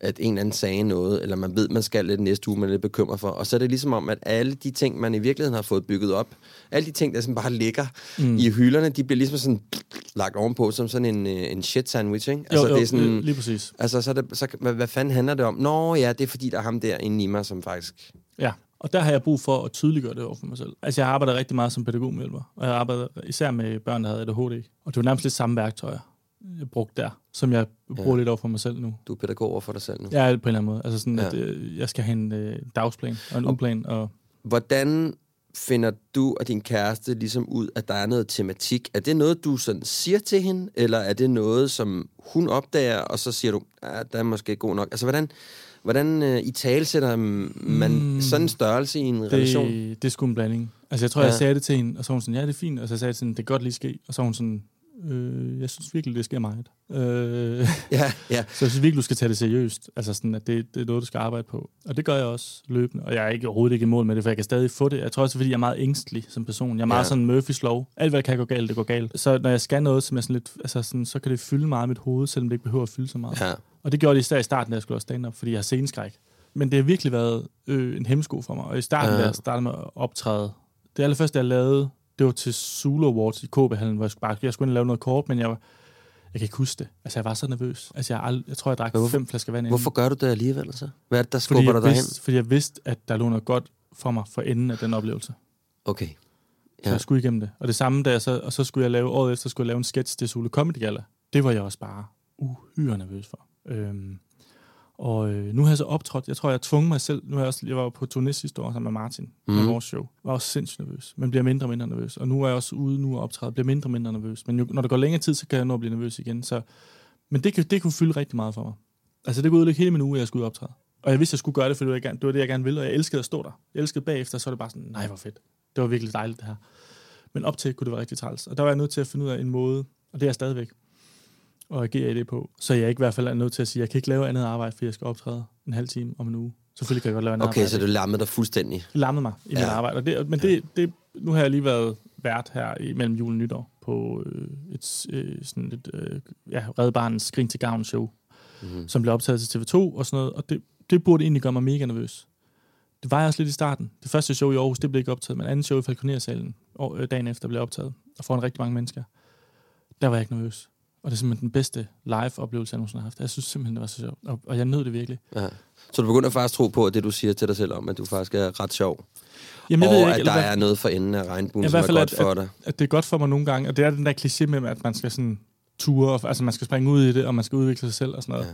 at en eller anden sagde noget, eller man ved, man skal lidt næste uge, man er lidt bekymret for. Og så er det ligesom om, at alle de ting, man i virkeligheden har fået bygget op, alle de ting, der sådan bare ligger mm. i hylderne, de bliver ligesom sådan lagt ovenpå, som sådan en, øh, en shit sandwich, ikke? Jo, jo, det er sådan, lige præcis. Altså, så, det, så hvad, hvad fanden handler det om? Nå ja, det er fordi, der er ham der inde i mig, som faktisk... Ja, og der har jeg brug for at tydeliggøre det over for mig selv. Altså, jeg har arbejdet rigtig meget som pædagogmedhjælper, og jeg arbejder især med børn, der havde ADHD. Og det var nærmest lidt samme værktøjer, jeg brugte der, som jeg bruger Ja. lidt over for mig selv nu. Du er pædagog over for dig selv nu. Ja, på en eller anden måde. Altså sådan, Ja. at øh, jeg skal have en øh, dagsplan og en ugeplan. Og, Hvordan finder du og din kæreste ligesom ud, at der er noget tematik? Er det noget, du sådan siger til hende, eller er det noget, som hun opdager, og så siger du, ah, der er måske god nok? Altså, hvordan, hvordan uh, i tale sætter man mm, sådan en størrelse i en relation? det, det er sgu en blanding. Altså, jeg tror, Ja. jeg sagde det til hende, og så hun sådan, ja, det er fint. Og så sagde jeg hende, det kan godt lige ske. Og så hun sådan, øh, jeg synes virkelig, det sker meget. Øh, Ja, ja. Så jeg synes virkelig, du skal tage det seriøst. Altså sådan, at det, det er noget, du skal arbejde på. Og det gør jeg også løbende. Og jeg er ikke overhovedet ikke i mål med det, for jeg kan stadig få det. Jeg tror også, fordi jeg er meget ængstelig som person. Jeg er meget Ja. sådan Murphys lov. Alt, hvad der kan gå galt, det går galt. Så når jeg skal noget, som er sådan lidt, altså sådan, så kan det fylde meget i mit hoved, selvom det ikke behøver at fylde så meget. ja. Og det gjorde det især i starten, da jeg skulle også stand-up, fordi jeg har sceneskræk. Men det har virkelig været øh, en hemsko for mig. Og i starten, Ja. da jeg startede med at optræde, det allerførste, jeg lavede, det var til Zulu Awards i KB-hallen, hvor jeg skulle, bare, jeg skulle ind og lave noget kort, men jeg var, jeg kan ikke huske det. Altså, jeg var så nervøs. Altså, jeg, ald- jeg tror, jeg drak hvorfor- fem flasker vand inden. Hvorfor gør du det alligevel så? Hvad er det, der skubber dig derhen? vidste, fordi jeg vidste, at der lå noget godt for mig for enden af den oplevelse. Okay. Så Ja. jeg skulle igennem det. Og det samme, da jeg så, og så skulle jeg lave, året efter skulle jeg lave en sketch til Zulu Comedy Gala. Det var jeg også bare uhyre nervøs for. Øhm, og øh, nu har jeg så optrådt, jeg tror, jeg tvunget mig selv, nu har jeg, også, jeg var på turné sidste år sammen med Martin, mm. med Mhm. vores show. Jeg var også sindssygt nervøs, men bliver mindre og mindre nervøs. Og nu er jeg også ude nu og optræde, bliver mindre og mindre nervøs. Men jo, når der går længere tid, så kan jeg nå at blive nervøs igen. Så, men det, det kunne fylde rigtig meget for mig. Altså det kunne ødelægge hele min uge, at jeg skulle ud og optræde. Og jeg vidste, at jeg skulle gøre det, for det var, det var det, jeg gerne ville, og jeg elskede at stå der. Jeg elskede bagefter, så var det bare sådan, nej, hvor fedt. Det var virkelig dejligt, det her. Men op til kunne det være rigtig træls. Og der var jeg nødt til at finde ud af en måde, og det er jeg stadigvæk, at agere i det på. Så jeg ikke i hvert fald er nødt til at sige, jeg kan ikke lave andet arbejde, fordi jeg skal optræde en halv time om en uge. Selvfølgelig kan jeg godt lave andet Okay, arbejde. så du lammede dig fuldstændig. Det lammede mig i ja. Mit arbejde. Og det, men det, det, nu har jeg lige været vært her i mellem jul og nytår på øh, et, øh, sådan et øh, ja, Red Barnens Skrin til Gavn show, mm-hmm. som blev optaget til TV2 og sådan noget. Og det, det burde egentlig gøre mig mega nervøs. Det var jeg også lidt i starten. Det første show i Aarhus, det blev ikke optaget, men anden show i Falconer-salen dagen efter blev optaget, og foran rigtig mange mennesker. Der var jeg ikke nervøs. Og det er simpelthen den bedste live-oplevelse, jeg nogensinde har haft. Jeg synes simpelthen, det var så sjovt. Og, og jeg nød det virkelig. Ja. Så du begynder faktisk at tro på, at det du siger til dig selv om, at du faktisk er ret sjov. Jamen, og jeg ved at ikke, der eller hvad- er noget for enden af regnbuen, Ja, som er godt at- for dig. at det er godt for mig nogle gange, og det er den der kliché med, at man skal sådan ture, og- altså man skal springe ud i det, og man skal udvikle sig selv og sådan noget. Ja.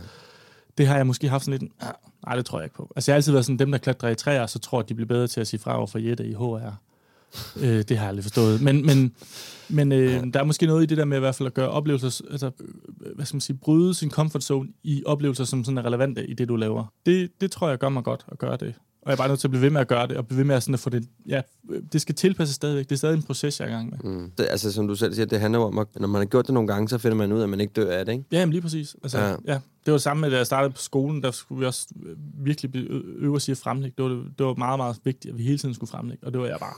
Det har jeg måske haft sådan lidt, "Ah, nej, det tror jeg ikke på. Altså jeg har altid været sådan, dem der klatrer i træer, så tror at de bliver bedre til at sige fra over for Jette i HR. Øh, det har jeg aldrig forstået. Men, men, men øh, der er måske noget i det der med i hvert fald at gøre oplevelser, altså, hvad skal man sige, bryde sin comfort zone i oplevelser, som sådan er relevante i det, du laver. Det, det tror jeg gør mig godt at gøre det. Og jeg er bare nødt til at blive ved med at gøre det, og blive ved med at, sådan at få det... Ja, det skal tilpasses stadigvæk. Det er stadig en proces, jeg er i gang med. Mm. Det, altså, som du selv siger, det handler jo om, at når man har gjort det nogle gange, så finder man ud af, at man ikke dør af det, ikke? Ja, jamen lige præcis. Altså, Ja. ja. Det var det samme med, da jeg startede på skolen, der skulle vi også øh, virkelig øve os i at fremlægge. Det var, det var meget, meget vigtigt, at vi hele tiden skulle fremlægge, og det var jeg bare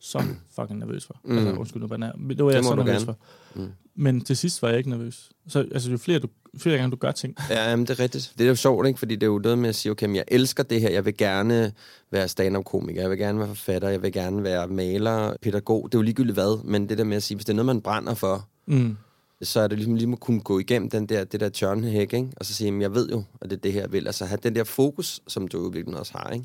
så fucking nervøs for. Mm. Altså, undskyld nu, banær. Men det var jeg så nervøs for. Mm. Men til sidst var jeg ikke nervøs. Så altså, jo flere, du, flere gange du gør ting, Ja, jamen, det er rigtigt. Det er jo sjovt, ikke? Fordi det er jo noget med at sige, okay, men jeg elsker det her. Jeg vil gerne være stand-up-komiker. Jeg vil gerne være forfatter. Jeg vil gerne være maler, pædagog. Det er jo ligegyldigt hvad. Men det der med at sige, hvis det er noget, man brænder for, mm. så er det ligesom lige at kunne gå igennem den der, det der tørnehæk, ikke? Og så sige, jamen, jeg ved jo, at det er det her, jeg vil. Altså have den der fokus, som du jo virkelig også har, ikke?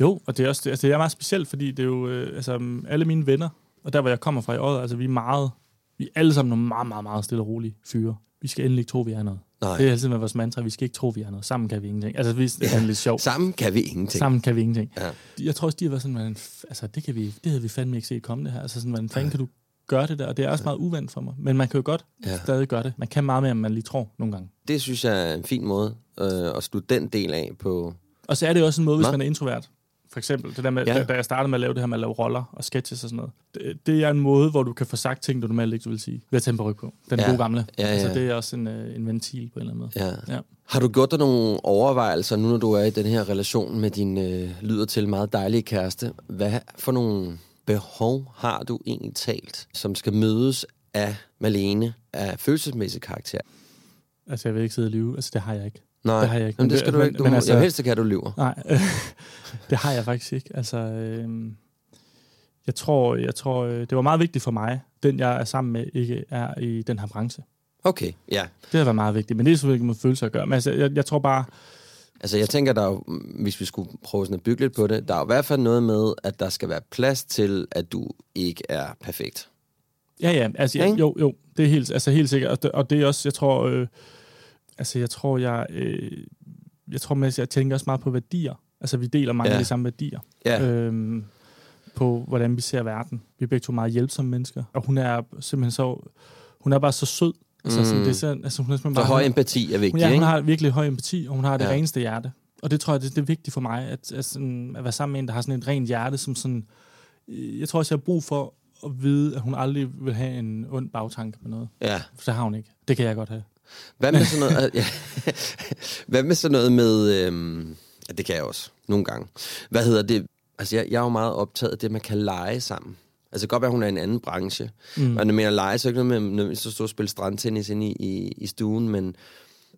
Jo, og det er også det, altså, det er meget specielt, fordi det er jo øh, altså, um, alle mine venner, og der hvor jeg kommer fra i året, altså vi er meget, vi er alle sammen nogle meget, meget, meget stille og rolige fyre. Vi skal endelig ikke tro, vi er noget. Nej. Det er altid med vores mantra, vi skal ikke tro, vi er noget. Sammen kan vi ingenting. Altså, vi, det er lidt sjovt. Sammen kan vi ingenting. Sammen kan vi ingenting. Ja. Jeg tror også, de har været sådan, f- altså, det, kan vi, det havde vi fandme ikke set komme det her. Altså sådan, hvordan fanden kan du gøre det der? Og det er også meget uvandt for mig. Men man kan jo godt Ja. ja. stadig gøre det. Man kan meget mere, end man lige tror nogle gange. Det synes jeg er en fin måde øh, at slutte den del af på. Og så er det jo også en måde, hvis man er introvert. For eksempel, det der med, Ja. da, da jeg startede med at lave det her med at lave roller og sketches og sådan noget. Det, det er en måde, hvor du kan få sagt ting, du normalt ikke vil sige. Ved at tage en på. Den ja. gode gamle. Ja, ja. Altså, det er også en, øh, en ventil på en eller anden måde. Ja. Ja. Har du gjort dig nogle overvejelser, nu når du er i den her relation med din øh, lyder til meget dejlige kæreste? Hvad for nogle behov har du egentlig talt, som skal mødes af Malene af følelsesmæssig karakter? Altså, jeg vil ikke sidde og lyve. Altså, det har jeg ikke. Nej, Det har jeg ikke. Jamen, det skal du ikke. Du men altså- altså, helst kan du lyver. Nej, det har jeg faktisk ikke. Altså, øh, jeg tror, jeg tror, øh, det var meget vigtigt for mig, den jeg er sammen med, ikke er i den her branche. Okay, ja. Det har været meget vigtigt, men det er selvfølgelig ikke med følelser at gøre. Men altså, jeg, jeg tror bare, Altså, jeg tænker, der er jo, hvis vi skulle prøve sådan at bygge lidt på det, der er i hvert fald noget med, at der skal være plads til, at du ikke er perfekt. ja, ja, altså, Ja, ikke? jo, jo, det er helt, altså, helt sikkert. Og det, og det er også, jeg tror, øh, altså, jeg tror, jeg, øh, jeg tror, at jeg tænker også meget på værdier. Altså, vi deler mange Ja. af de samme værdier. Ja, øh, øhm, på, hvordan vi ser verden. Vi er begge to meget hjælpsomme mennesker, og hun er simpelthen så... Hun er bare så sød. Altså, Mm. sådan, det er sådan, altså, hun er simpelthen så bare... høj hun, empati er hun, vigtig, ja, hun har virkelig høj empati, og hun har det Ja. ja. reneste hjerte. Og det tror jeg, det, det er vigtigt for mig, at, at, sådan, at være sammen med en, der har sådan et rent hjerte, som sådan... øh, Jeg tror også, jeg har brug for at vide, at hun aldrig vil have en ond bagtanke på noget. Ja. For det har hun ikke. Det kan jeg godt have. Hvad med sådan noget, ja. Hvad med sådan noget med... Øhm, ja, det kan jeg også, nogle gange. Hvad hedder det? Altså, jeg, jeg er jo meget optaget af det, man kan lege sammen. Altså, det kan godt være, at hun er i en anden branche. Mm. Men når mener lege, så er det ikke noget med nødvendigvis at stå og spille strandtennis inde i, i, i stuen, men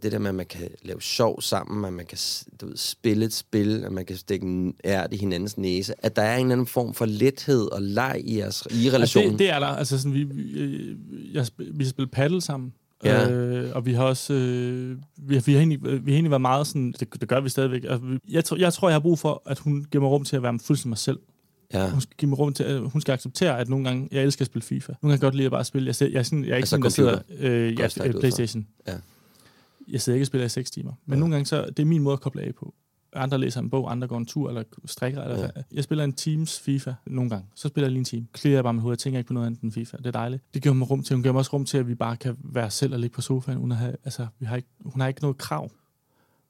det der med, at man kan lave sjov sammen, at man kan du ved, spille et spil, at man kan stikke en ært i hinandens næse, at der er en eller anden form for lethed og leg i jeres i Altså, relationen. det, det er der. Altså, sådan, vi, vi, øh, jeg, vi har spillet paddle sammen. Ja. Øh, og vi har også øh, vi, har, vi, har egentlig, vi har egentlig været meget sådan, det, det gør vi stadigvæk. Altså, jeg, tror, jeg tror, jeg har brug for, at hun giver mig rum til at være fuldstændig mig selv. ja. Hun skal give mig rum til, at hun skal acceptere, at nogle gange, jeg elsker at spille FIFA. Nogle gange kan jeg godt lide at bare spille. Jeg, jeg, er, sådan, jeg er ikke Altså sådan, der sidder, øh, ud fra. Playstation. Ja. Jeg sidder ikke og spiller i 6 timer. Men Ja. nogle gange, så det er min måde at koble af på. Andre læser en bog, andre går en tur, eller strikker. Eller Ja. ja. Jeg spiller en Teams FIFA nogle gange. Så spiller jeg lige en time. Clear jeg bare mit hoved. Jeg tænker ikke på noget andet end FIFA. Det er dejligt. Det giver mig rum til. Hun giver mig også rum til, at vi bare kan være selv og ligge på sofaen. Hun har, altså, vi har ikke, hun har ikke noget krav.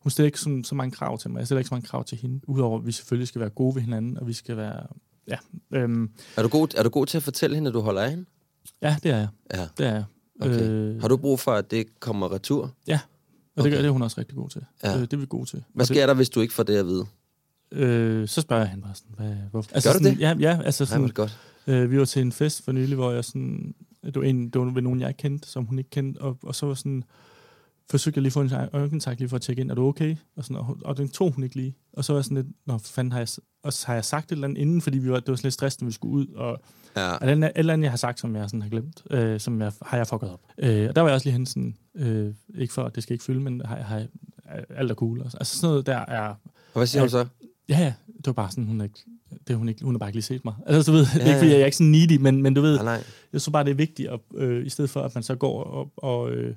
Hun stiller ikke så, så mange krav til mig. Jeg stiller ikke så mange krav til hende. Udover, at vi selvfølgelig skal være gode ved hinanden, og vi skal være... Ja, øhm, Er, du god, er du god til at fortælle hende, at du holder af hende? ja det er jeg. Ja. Det er jeg. Okay. Øh, Har du brug for, at det kommer retur? Og det, Okay. gør, det er hun også rigtig god til. Ja. Øh, det er vi gode til. Hvad sker der, hvis du ikke får det at vide? det, øh, så spørger jeg hende bare sådan, hvad, hvorfor? Gør du sådan, det? Ja, ja altså Nej, sådan, det godt. øh, vi var til en fest for nylig, hvor jeg sådan, det var, en, det var ved nogen, jeg kendte, som hun ikke kendte, og, og så var sådan, forsøgte jeg lige at få en øjenkontakt lige for at tjekke ind, er du okay? Og, sådan, og, og den tog hun ikke lige. Og så var jeg sådan lidt, nå, fanden har jeg, og så har jeg sagt et eller andet inden, fordi vi var, det var lidt stress, når vi skulle ud, og Ja. og den et eller andet, jeg har sagt, som jeg sådan har glemt, øh, som jeg, har jeg fucket op. Øh, og der var jeg også lige hen sådan, øh, ikke for, at det skal ikke fylde, men har, har, alt er cool. Altså sådan noget der er, Og hvad siger Ja. hun så? ja ja, det var bare sådan, hun er ikke, det, er hun, ikke, hun har bare ikke lige set mig. Altså du ved, det er Ja, ikke fordi, ja. jeg er ikke sådan needy, men, men du ved, Nej, nej. jeg tror bare, det er vigtigt, at, øh, i stedet for, at man så går og, og, øh,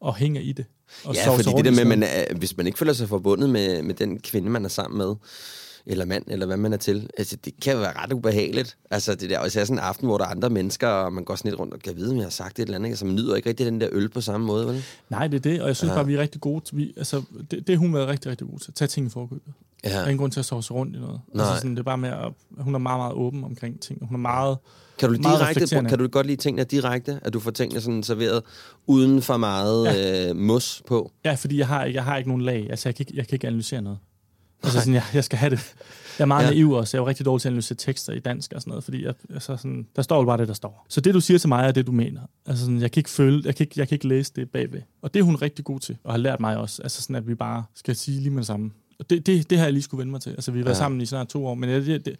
og hænger i det. Og Ja, fordi det der med, man er, hvis man ikke føler sig forbundet med, med den kvinde, man er sammen med, eller mand, eller hvad man er til, altså det kan være ret ubehageligt. Altså det der, og især sådan en aften, hvor der er andre mennesker, og man går sådan lidt rundt og kan vide, om jeg har sagt et eller andet, altså man nyder ikke rigtig den der øl på samme måde, vel? Nej, det er det, og jeg synes Ja. ja. bare, vi er rigtig gode vi, altså, det, det hun været rigtig, rigtig god til. Tag ting i forkøbet. Der er Ja. ingen grund til at sove rundt i noget. Nej. Altså sådan, det er bare med at, hun er meget, meget åben omkring ting. Hun er meget, Kan du, Meget direkte, kan du godt lide tingene direkte? At du får tingene sådan serveret uden for meget ja. øh, mos på? Ja, fordi jeg har, ikke- jeg har ikke nogen lag. Altså, jeg kan ikke, jeg kan ikke analysere noget. Altså, sådan, jeg, jeg skal have det. Jeg er meget Ja. naiv også. Jeg er jo rigtig dårlig til at analysere tekster i dansk og sådan noget, fordi jeg, altså sådan, der står jo bare det, der står. Så det, du siger til mig, er det, du mener. Altså, sådan, jeg kan ikke føle, jeg kan ikke, jeg kan ikke læse det bagved. Og det er hun rigtig god til, og har lært mig også. Altså sådan, at vi bare skal sige lige med det samme. Og det, det, det har jeg lige skulle vende mig til. Altså, vi har været Ja. sammen i snart to år, men det, det, det, det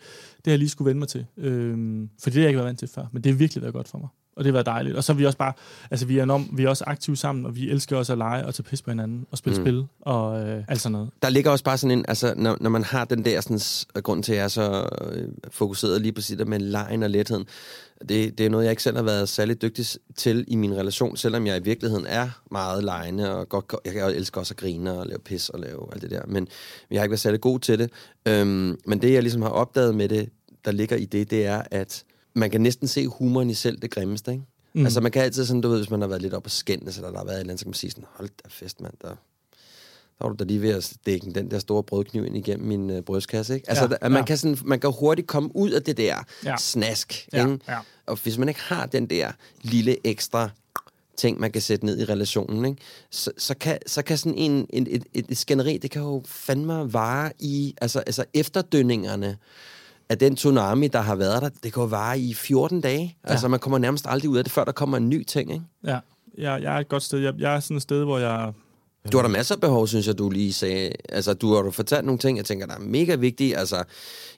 har jeg lige skulle vende mig til. Øhm, for det har jeg ikke været vant til før, men det har virkelig været godt for mig. Og det har været dejligt. Og så er vi også bare, altså vi er, enormt, vi er også aktive sammen, og vi elsker også at lege og tage pis på hinanden, og spille Mm. spil, og øh, alt sådan noget. Der ligger også bare sådan en, altså når, når man har den der sådan, grund til, at jeg er så øh, fokuseret lige sit der med lejen og letheden, det, det er noget, jeg ikke selv har været særlig dygtig til i min relation, selvom jeg i virkeligheden er meget lejende, og godt, jeg elsker også at grine og lave pis og lave alt det der, men jeg har ikke været særlig god til det. Øhm, men det, jeg ligesom har opdaget med det, der ligger i det, det er, at man kan næsten se humoren i selv det grimmeste, ikke? Mm. Altså man kan altid sådan, du ved, hvis man har været lidt op og skændes, eller der har været et eller andet, så kan man sige sådan, hold da fest, mand, der, der var du da lige ved at stikke den der store brødkniv ind igennem min øh, brystkasse, ikke? Altså, Ja, at man, ja. kan sådan, man kan hurtigt komme ud af det der ja. Snask, Ja, ikke? ja. Og hvis man ikke har den der lille ekstra ting, man kan sætte ned i relationen, ikke? Så, så, kan, så kan sådan en, en, et, et, skænderi, det kan jo fandme vare i, altså, altså efterdønningerne, at den tsunami, der har været der, det kan jo vare i 14 dage. Ja. Altså, man kommer nærmest aldrig ud af det, før der kommer en ny ting, ikke? Ja, jeg, jeg er et godt sted. Jeg, jeg er sådan et sted, hvor jeg... Du har der masser af behov, synes jeg, du lige sagde. Altså, du har du fortalt nogle ting, jeg tænker, der er mega vigtige. Altså, jeg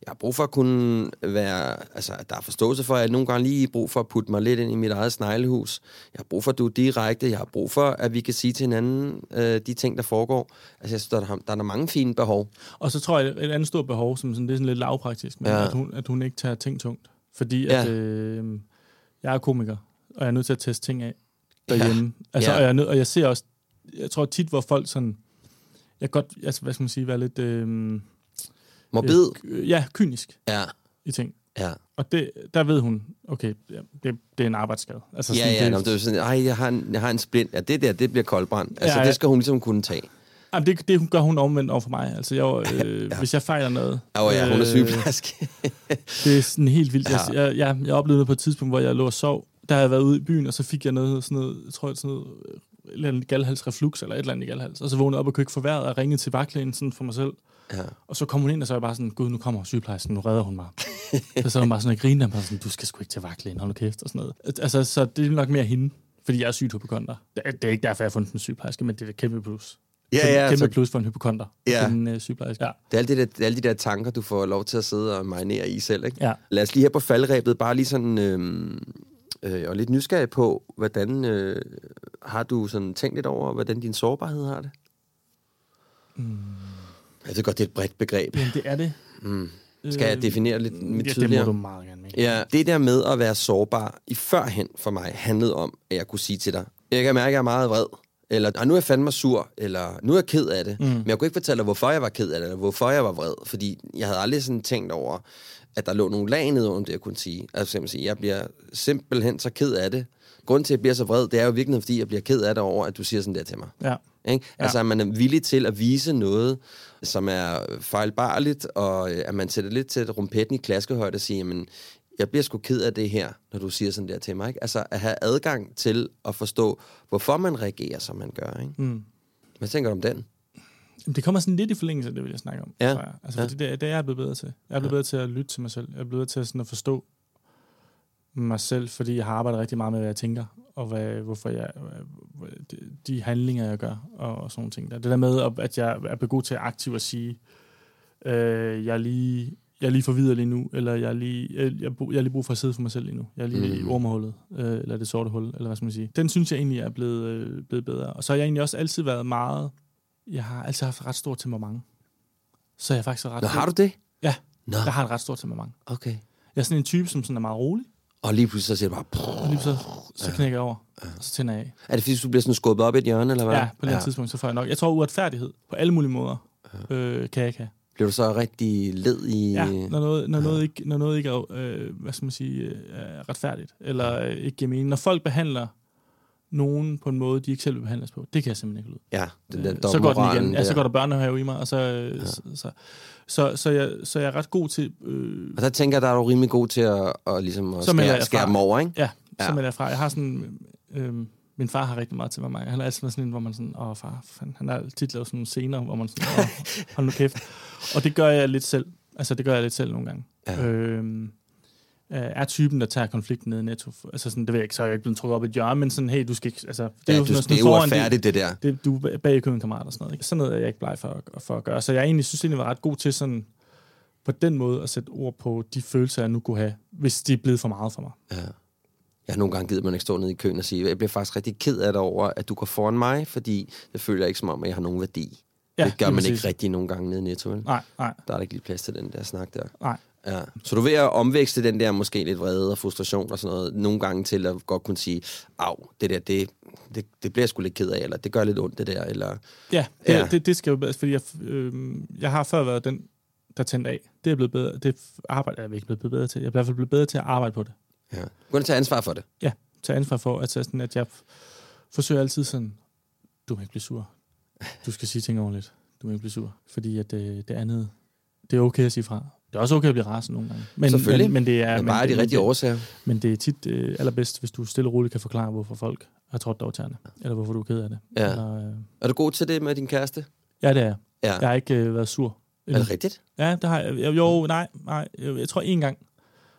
har brug for at kunne være... Altså, der er forståelse for, at jeg nogle gange lige har brug for at putte mig lidt ind i mit eget sneglehus. Jeg har brug for, at du er direkte. Jeg har brug for, at vi kan sige til hinanden øh, de ting, der foregår. Altså, jeg synes, der, er- der er mange fine behov. Og så tror jeg, et andet stort behov, som sådan, det er sådan lidt lavpraktisk, men Ja. at, hun, at hun ikke tager ting tungt. Fordi Ja. at, øh, jeg er komiker, og jeg er nødt til at teste ting af derhjemme. Ja. Altså, Ja. og, jeg nød, og jeg ser også, jeg tror tit, hvor folk sådan, jeg godt, altså, hvad skal man sige, være lidt... Øh, Morbid. Øh, ja, kynisk Ja, i ting. ja. Og det, der ved hun, okay, ja, det, det er en arbejdsskade. Altså, Ja, sådan, ja, det, nå, det er sådan, ej, jeg har, en, jeg har en splint. Ja, det der, det bliver koldbrand. Altså, Ja, ja, ja. det skal hun ligesom kunne tage. Jamen, det, det gør hun omvendt over for mig. Altså, jeg, øh, Ja. ja. hvis jeg fejler noget... Åh ja, hun er øh, sygeplejerske. Det er sådan helt vildt. Ja. Ja. Jeg, jeg, jeg oplevede det på et tidspunkt, hvor jeg lå og sov. Der havde jeg været ude i byen, og så fik jeg noget, sådan noget, jeg tror, sådan noget, et eller andet galhalsreflux, eller et eller andet i galhals. Og så vågnede jeg op og kunne ikke få vejret, og ringede til vagtlægen sådan for mig selv. ja. Og så kom hun ind, og så var jeg bare sådan, gud, nu kommer sygeplejersken, nu redder hun mig. så var hun bare sådan og grinede, og bare sådan, du skal sgu ikke til vagtlægen, hold nu kæft, og sådan noget. Altså, så det er nok mere hende, fordi jeg er syg hypokonter. Det er, ikke derfor, jeg har fundet en sygeplejerske, men det er et kæmpe plus. Ja, kæmpe, ja, kæmpe så- plus for en hypokonter. Ja. En uh, sygeplejerske. Ja. Det er alle de, der, det er alle de der tanker, du får lov til at sidde og marinere i selv, ikke? Ja. Lad os lige her på faldrebet bare lige sådan... Øh, øh, og lidt nysgerrig på, hvordan øh, har du sådan tænkt lidt over, hvordan din sårbarhed har det? Mm. Jeg ved godt, det er et bredt begreb. Jamen, det er det. Mm. Skal jeg definere lidt mit ja, det må du meget gerne med. Ja, det der med at være sårbar i førhen for mig handlede om, at jeg kunne sige til dig, jeg kan mærke, at jeg er meget vred, eller "Ej, nu er jeg fandme sur, eller nu er jeg ked af det. Mm. Men jeg kunne ikke fortælle dig, hvorfor jeg var ked af det, eller hvorfor jeg var vred, fordi jeg havde aldrig sådan tænkt over, at der lå nogle lag nede under det, jeg kunne sige. Altså simpelthen sige, jeg bliver simpelthen så ked af det. Grunden til, at jeg bliver så vred, det er jo virkelig, fordi jeg bliver ked af det over, at du siger sådan der til mig. Ja. Ikke? Ja. Altså, at man er villig til at vise noget, som er fejlbarligt, og øh, at man sætter lidt til rumpetten i klaskehøjde og siger, jamen, jeg bliver sgu ked af det her, når du siger sådan der til mig. Ikke? Altså, at have adgang til at forstå, hvorfor man reagerer, som man gør. Ikke? Mm. Hvad tænker du om den? Det kommer sådan lidt i forlængelse af det, vil jeg snakke om. Ja. Altså, Ja. fordi det, det er jeg blevet bedre til. Jeg er blevet bedre til at lytte til mig selv. Jeg er blevet bedre til sådan at forstå mig selv, fordi jeg har arbejdet rigtig meget med, hvad jeg tænker, og hvad, hvorfor jeg, de, handlinger, jeg gør, og, og sådan nogle ting. Der. Det der med, at- at jeg er blevet god til aktivt at sige, øh, jeg er lige jeg er lige videre lige nu, eller jeg er lige, jeg, jeg, jeg, er lige brug for at sidde for mig selv lige nu. Jeg er lige mm. i ormehullet, øh, eller det sorte hul, eller hvad skal man sige. Den synes jeg egentlig er blevet, øh, blevet bedre. Og så har jeg egentlig også altid været meget, jeg har altid haft ret stort temperament. Så jeg er faktisk ret Nå, har du det? Ja, Nå, jeg har et ret stort temperament. okay. Jeg er sådan en type, som sådan er meget rolig, Og lige pludselig så siger du bare... og lige så, så knækker jeg over, og så tænder jeg af. Er det fordi, du bliver sådan skubbet op i et hjørne, eller hvad? Ja, på det ja. tidspunkt, så får jeg nok. Jeg tror, uretfærdighed på alle mulige måder øh, kan jeg ikke have. Bliver du så rigtig led i... Ja, når noget, når noget ikke, når noget ikke er, øh, hvad skal man sige, øh, er retfærdigt, eller øh, ikke giver mening. Når folk behandler nogen på en måde, de ikke selv vil behandles på, det kan jeg simpelthen ikke lide. Ja, den der Øh, så går den igen. Ja, så der. går der børnehave i mig, og så, ja. så, så, så, så, jeg, så jeg er ret god til... Øh, Og der tænker jeg, der er du rimelig god til at, at, ligesom at skære, skære dem over, ikke? Ja, Ja. så melder jeg fra. Jeg har sådan... Øh, min far har rigtig meget til mig. Han er altid sådan en, hvor man sådan, åh far, fanden. han har tit lavet sådan nogle scener, hvor man sådan, åh, hold nu kæft. Og det gør jeg lidt selv. Altså, det gør jeg lidt selv nogle gange. Ja. Øhm, øh, er typen, der tager konflikten ned i netto. Altså sådan, det ved jeg ikke, så er jeg ikke blevet trukket op i et hjørne, men sådan, hey, du skal ikke, altså, det er Ja, jo du, sådan, det er sådan uretfærdigt, det der. det, du er bag i køen kammerat og sådan noget. Ikke? Sådan noget er jeg ikke bleg for, at- for at gøre. Så jeg egentlig synes jeg var ret god til sådan, på den måde at sætte ord på de følelser, jeg nu kunne have, hvis de er blevet for meget for mig. Ja. Jeg har nogle gange givet man ikke stå nede i køen og sige, jeg bliver faktisk rigtig ked af det over, at du går foran mig, fordi det føler jeg ikke som om, at jeg har nogen værdi. Ja, det gør man præcis. ikke rigtig nogle gange nede i Netto, vel? Nej, nej, Der er der ikke lige plads til den der snak der. nej. Ja. Så du er ved at omvækste den der måske lidt vrede og frustration og sådan noget, nogle gange til at godt kunne sige, af, det der, det, det, det bliver jeg sgu lidt ked af, eller det gør lidt ondt det der, eller... Ja, det, Ja. det, det skal jo fordi jeg, øh, jeg har før været den, der tændte af. Det er blevet bedre. Det arbejde er jeg ikke blevet bedre til. Jeg er i hvert fald blevet bedre til at arbejde på det. Ja. Du kan tage ansvar for det. Ja, tage ansvar for, at, sådan, at jeg forsøger altid sådan, du må ikke blive sur. Du skal sige ting ordentligt. Du må ikke blive sur. Fordi at øh, det andet, det er okay at sige fra. Det er også okay at blive rasende nogle gange. Men, Selvfølgelig. Men, men det er, Men bare af de men, rigtige men, årsager. Men det er tit øh, allerbedst, hvis du stille og roligt kan forklare, hvorfor folk har trådt dig over tæerne. Eller hvorfor du er ked af det. Ja. Eller, øh, Er du god til det med din kæreste? ja, det er jeg. Ja. Jeg har ikke øh, været sur Er det rigtigt? Ja, det har jeg. jo, nej, nej. Jeg, jeg tror en gang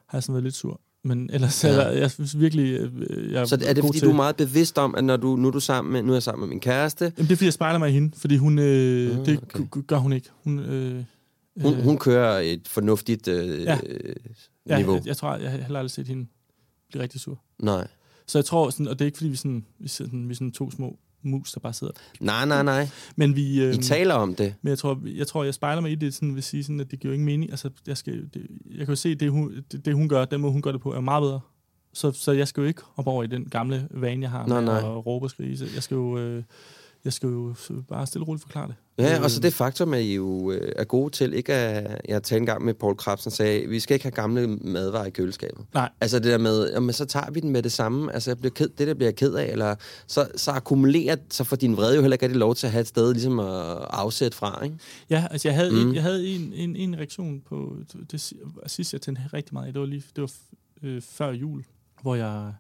har jeg sådan været lidt sur. Men ellers Ja. er jeg, jeg synes virkelig, øh, jeg Så er det, fordi til- du er meget bevidst om, at når du, nu, er du sammen med, nu er jeg sammen med min kæreste, Jamen, det er fordi, jeg spejler mig i hende, fordi hun, øh, det okay. okay. gør hun ikke. Hun, øh, hun, øh, hun kører et fornuftigt øh, Ja. ja, niveau. Jeg, jeg tror, jeg har heller aldrig set hende blive rigtig sur. Nej. Så jeg tror, sådan, og det er ikke fordi, vi, sådan, vi, sådan, vi sådan to små mus, der bare sidder. Nej, nej, nej. Men vi... Øh, I taler om det. Men jeg tror, jeg tror, jeg spejler mig i det, sådan vil sige, sådan, at det giver ingen mening. Altså, jeg, skal, det, jeg kan jo se, det hun, det, det hun gør, den måde hun gør det på, er meget bedre. Så, så jeg skal jo ikke hoppe over i den gamle vane, jeg har Nej, med nej. at råbe og skrige. Jeg skal jo, øh, jeg skal jo bare stille og roligt forklare det. Ja, og så det faktum, at I jo øh, er gode til, ikke at, jeg talte en gang med Paul Krabs, og sagde, vi skal ikke have gamle madvarer i køleskabet. Nej. Altså det der med, jamen, så tager vi den med det samme, altså jeg bliver ked, det der bliver jeg ked af, eller så, så akkumulerer, så får din vrede jo heller ikke rigtig lov til at have et sted, ligesom at afsætte fra, ikke? Ja, altså jeg havde, Mm. en, jeg havde en, en, en reaktion på det, sidste, jeg tændte rigtig meget. Det var, lige, det var øh, før jul, hvor jeg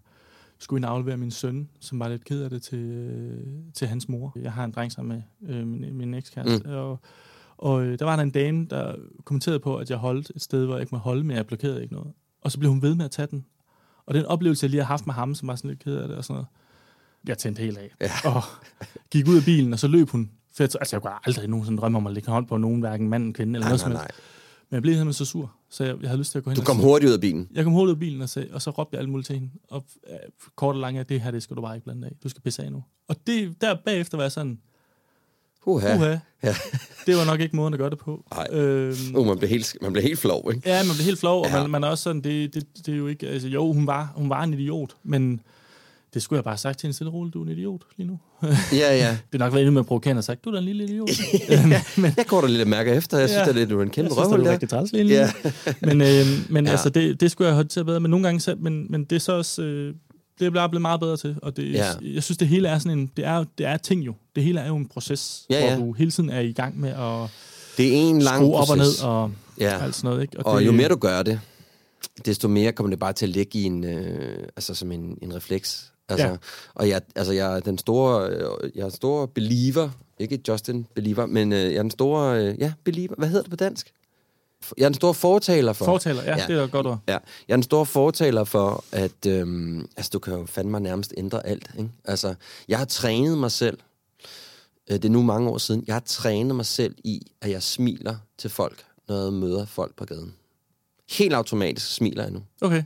skulle ind aflevere min søn, som var lidt ked af det til, øh, til hans mor. Jeg har en dreng sammen med øh, min, min ekskæreste, mm. og, og øh, der var der en dame, der kommenterede på, at jeg holdt et sted, hvor jeg ikke må holde, men jeg blokerede ikke noget. Og så blev hun ved med at tage den. Og den oplevelse, jeg lige har haft med ham, som var sådan lidt ked af det og sådan noget, jeg tændte helt af. Ja. Og gik ud af bilen, og så løb hun. For jeg, altså, jeg kunne aldrig nogensinde drømme om at lægge hånd på nogen, hverken mand kvinde, eller Nej, noget nej, som nej. Men jeg blev simpelthen så sur, så jeg, jeg havde lyst til at gå hen Du og kom sige- hurtigt ud af bilen. Jeg kom hurtigt ud af bilen, og, sagde, og så råbte jeg alt muligt til hende. Og øh, kort og langt, det her, det skal du bare ikke blande af. Du skal pisse af nu. Og det, der bagefter var jeg sådan, Uha. uha, Ja. det var nok ikke måden at gøre det på. Nej. Øhm, Uh, man bliver helt, man bliver helt flov, ikke? Ja, man bliver helt flov, og Ja. man, man er også sådan, det, det, det er jo ikke, altså jo, hun var, hun var en idiot, men det skulle jeg bare have sagt til hende stille og roligt, du er en idiot lige nu. Ja, ja. Det er nok været endnu med at provokere og sagt, du er da en lille idiot. Øhm, men, Jeg går der lidt mærker efter. Jeg synes, Ja. det er lidt, du er en kæmpe jeg synes, røvhul det er der. rigtig træls lige nu. Ja. men øh, men Ja. altså, det, det skulle jeg have håndteret bedre. Men nogle gange, så, men, men det er så også, øh, det er bare blevet meget bedre til. Og det, Ja. jeg synes, det hele er sådan en, det er, det er ting jo. Det hele er jo en proces, Ja, ja. hvor du hele tiden er i gang med at Det er en lang skrue op og proces. ned og Ja. alt sådan noget. Ikke? Og det, jo mere du gør det, desto mere kommer det bare til at ligge i en, øh, altså som en, en refleks. Altså, ja. Og jeg, altså jeg er den store, øh, jeg er en stor believer, ikke Justin believer, men øh, jeg er den store, øh, ja, believer, hvad hedder det på dansk? Jeg er den store fortaler for. Fortaler, ja, Ja. ja, det er et godt ord. Ja, jeg er en stor fortaler for, at øhm, altså, du kan jo fandme nærmest ændre alt. Ikke? Altså, jeg har trænet mig selv, øh, det er nu mange år siden, jeg har trænet mig selv i, at jeg smiler til folk, når jeg møder folk på gaden. Helt automatisk smiler jeg nu. Okay,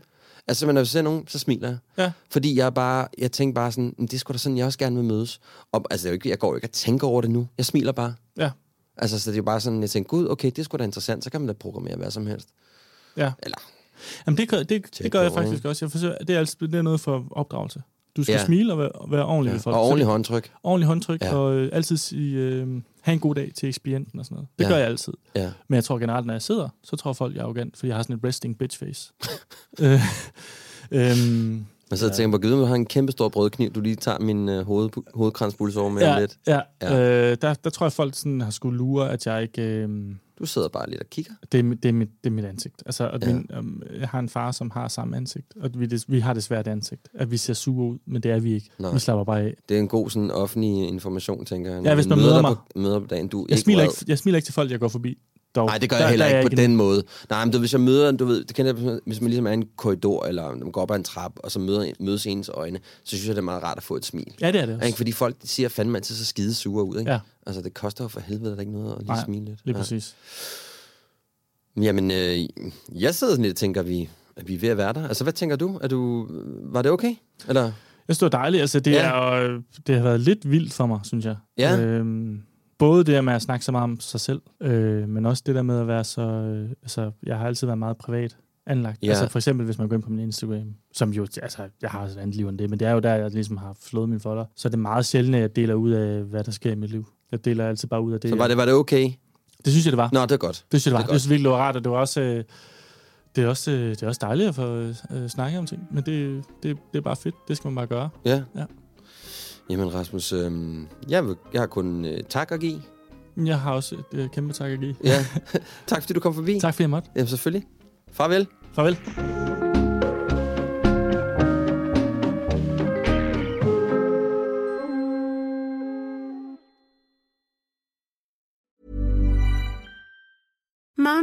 Altså, men når jeg ser nogen, så smiler jeg. ja. Fordi jeg bare, jeg tænker bare sådan, "Men det sgu da sådan, jeg også gerne vil mødes. Og, altså, det ikke, jeg går jo ikke og tænker over det nu. Jeg smiler bare. Ja, Altså, så det er jo bare sådan, jeg tænker, gud, okay, det sgu da interessant, så kan man da programmere hvad som helst. ja. Eller, Jamen, det, det, det Tæt gør jeg faktisk også. Jeg forsøger, det, er altså, det er noget for opdragelse. Du skal Ja. smile og være, og være ordentlig ja. ved folk. Og ordentlig håndtryk. ordentlig håndtryk, ja. og øh, altid sige, øh, have en god dag til ekspedienten og sådan noget. Det Ja. ja. gør jeg altid. Ja. Men jeg tror generelt, når jeg sidder, så tror folk, jeg er arrogant, fordi jeg har sådan et resting bitch face. øh, øhm, Man sidder og tænker på, gud, du har en kæmpe stor brødkniv, du lige tager min øh, hoved, hovedkranspulsår med ja, lidt. ja, Ja. ja. Øh, der, der tror jeg, folk sådan har skulle lure, at jeg ikke... Øh, Du sidder bare lidt og kigger. det, er, mit- det, er mit, det er mit ansigt. Altså, at Ja. min, um, jeg har en far, som har samme ansigt, og vi, det, vi har det ansigt. At vi ser sure ud, men det er vi ikke. Nej. Vi slapper bare af. Det er en god sådan offentlig information, tænker jeg. Ja, hvis man møder møder mig. På, møder på dagen, du Jeg smiler, ikke, jeg smiler ikke til folk, jeg går forbi. Dog. Nej, det gør Der- jeg heller er ikke på jeg den måde. Nej, men du, hvis jeg møder, du ved, det kender jeg, hvis man ligesom er i en korridor, eller man går op ad en trap, og så møder, mødes ens øjne, så synes jeg, det er meget rart at få et smil. Ja, det er det også. Ikke? Fordi folk siger fandme altid så skide sure ud, ikke? Ja. Altså, det koster jo for helvede, der er ikke noget at lige Nej, smile lidt. Lige Ja. præcis. Jamen, øh, jeg sidder sådan lidt og tænker, at vi, at vi er ved at være der. Altså, hvad tænker du? Er du var det okay? Eller? Jeg synes, det var dejligt. Altså, det, Ja. er, det har været lidt vildt for mig, synes jeg. Ja. Øhm, både det der med at snakke så meget om sig selv, øh, men også det der med at være så... Øh, altså, jeg har altid været meget privat anlagt. Ja. Altså, for eksempel, hvis man går ind på min Instagram, som jo... Altså, jeg har også et andet liv end det, men det er jo der, jeg ligesom har slået min folder. Så er det meget sjældent, at jeg deler ud af, hvad der sker i mit liv. Jeg deler altid bare ud af det. Så var det, var det okay? det synes jeg, det var. Nå, det er godt. Det synes jeg, det var. Det er Det, synes virkelig, det var rart, og det var også... Øh, det er, også, øh, det er også dejligt at få øh, snakket om ting, men det, det, det er bare fedt. Det skal man bare gøre. Ja. Ja. Jamen, Rasmus, øh, jeg, vil, jeg har kun øh, tak at give. Jeg har også et øh, kæmpe tak at give. Ja. tak, fordi du kom forbi. Tak fordi jeg måtte. Jamen, selvfølgelig. Farvel. Farvel.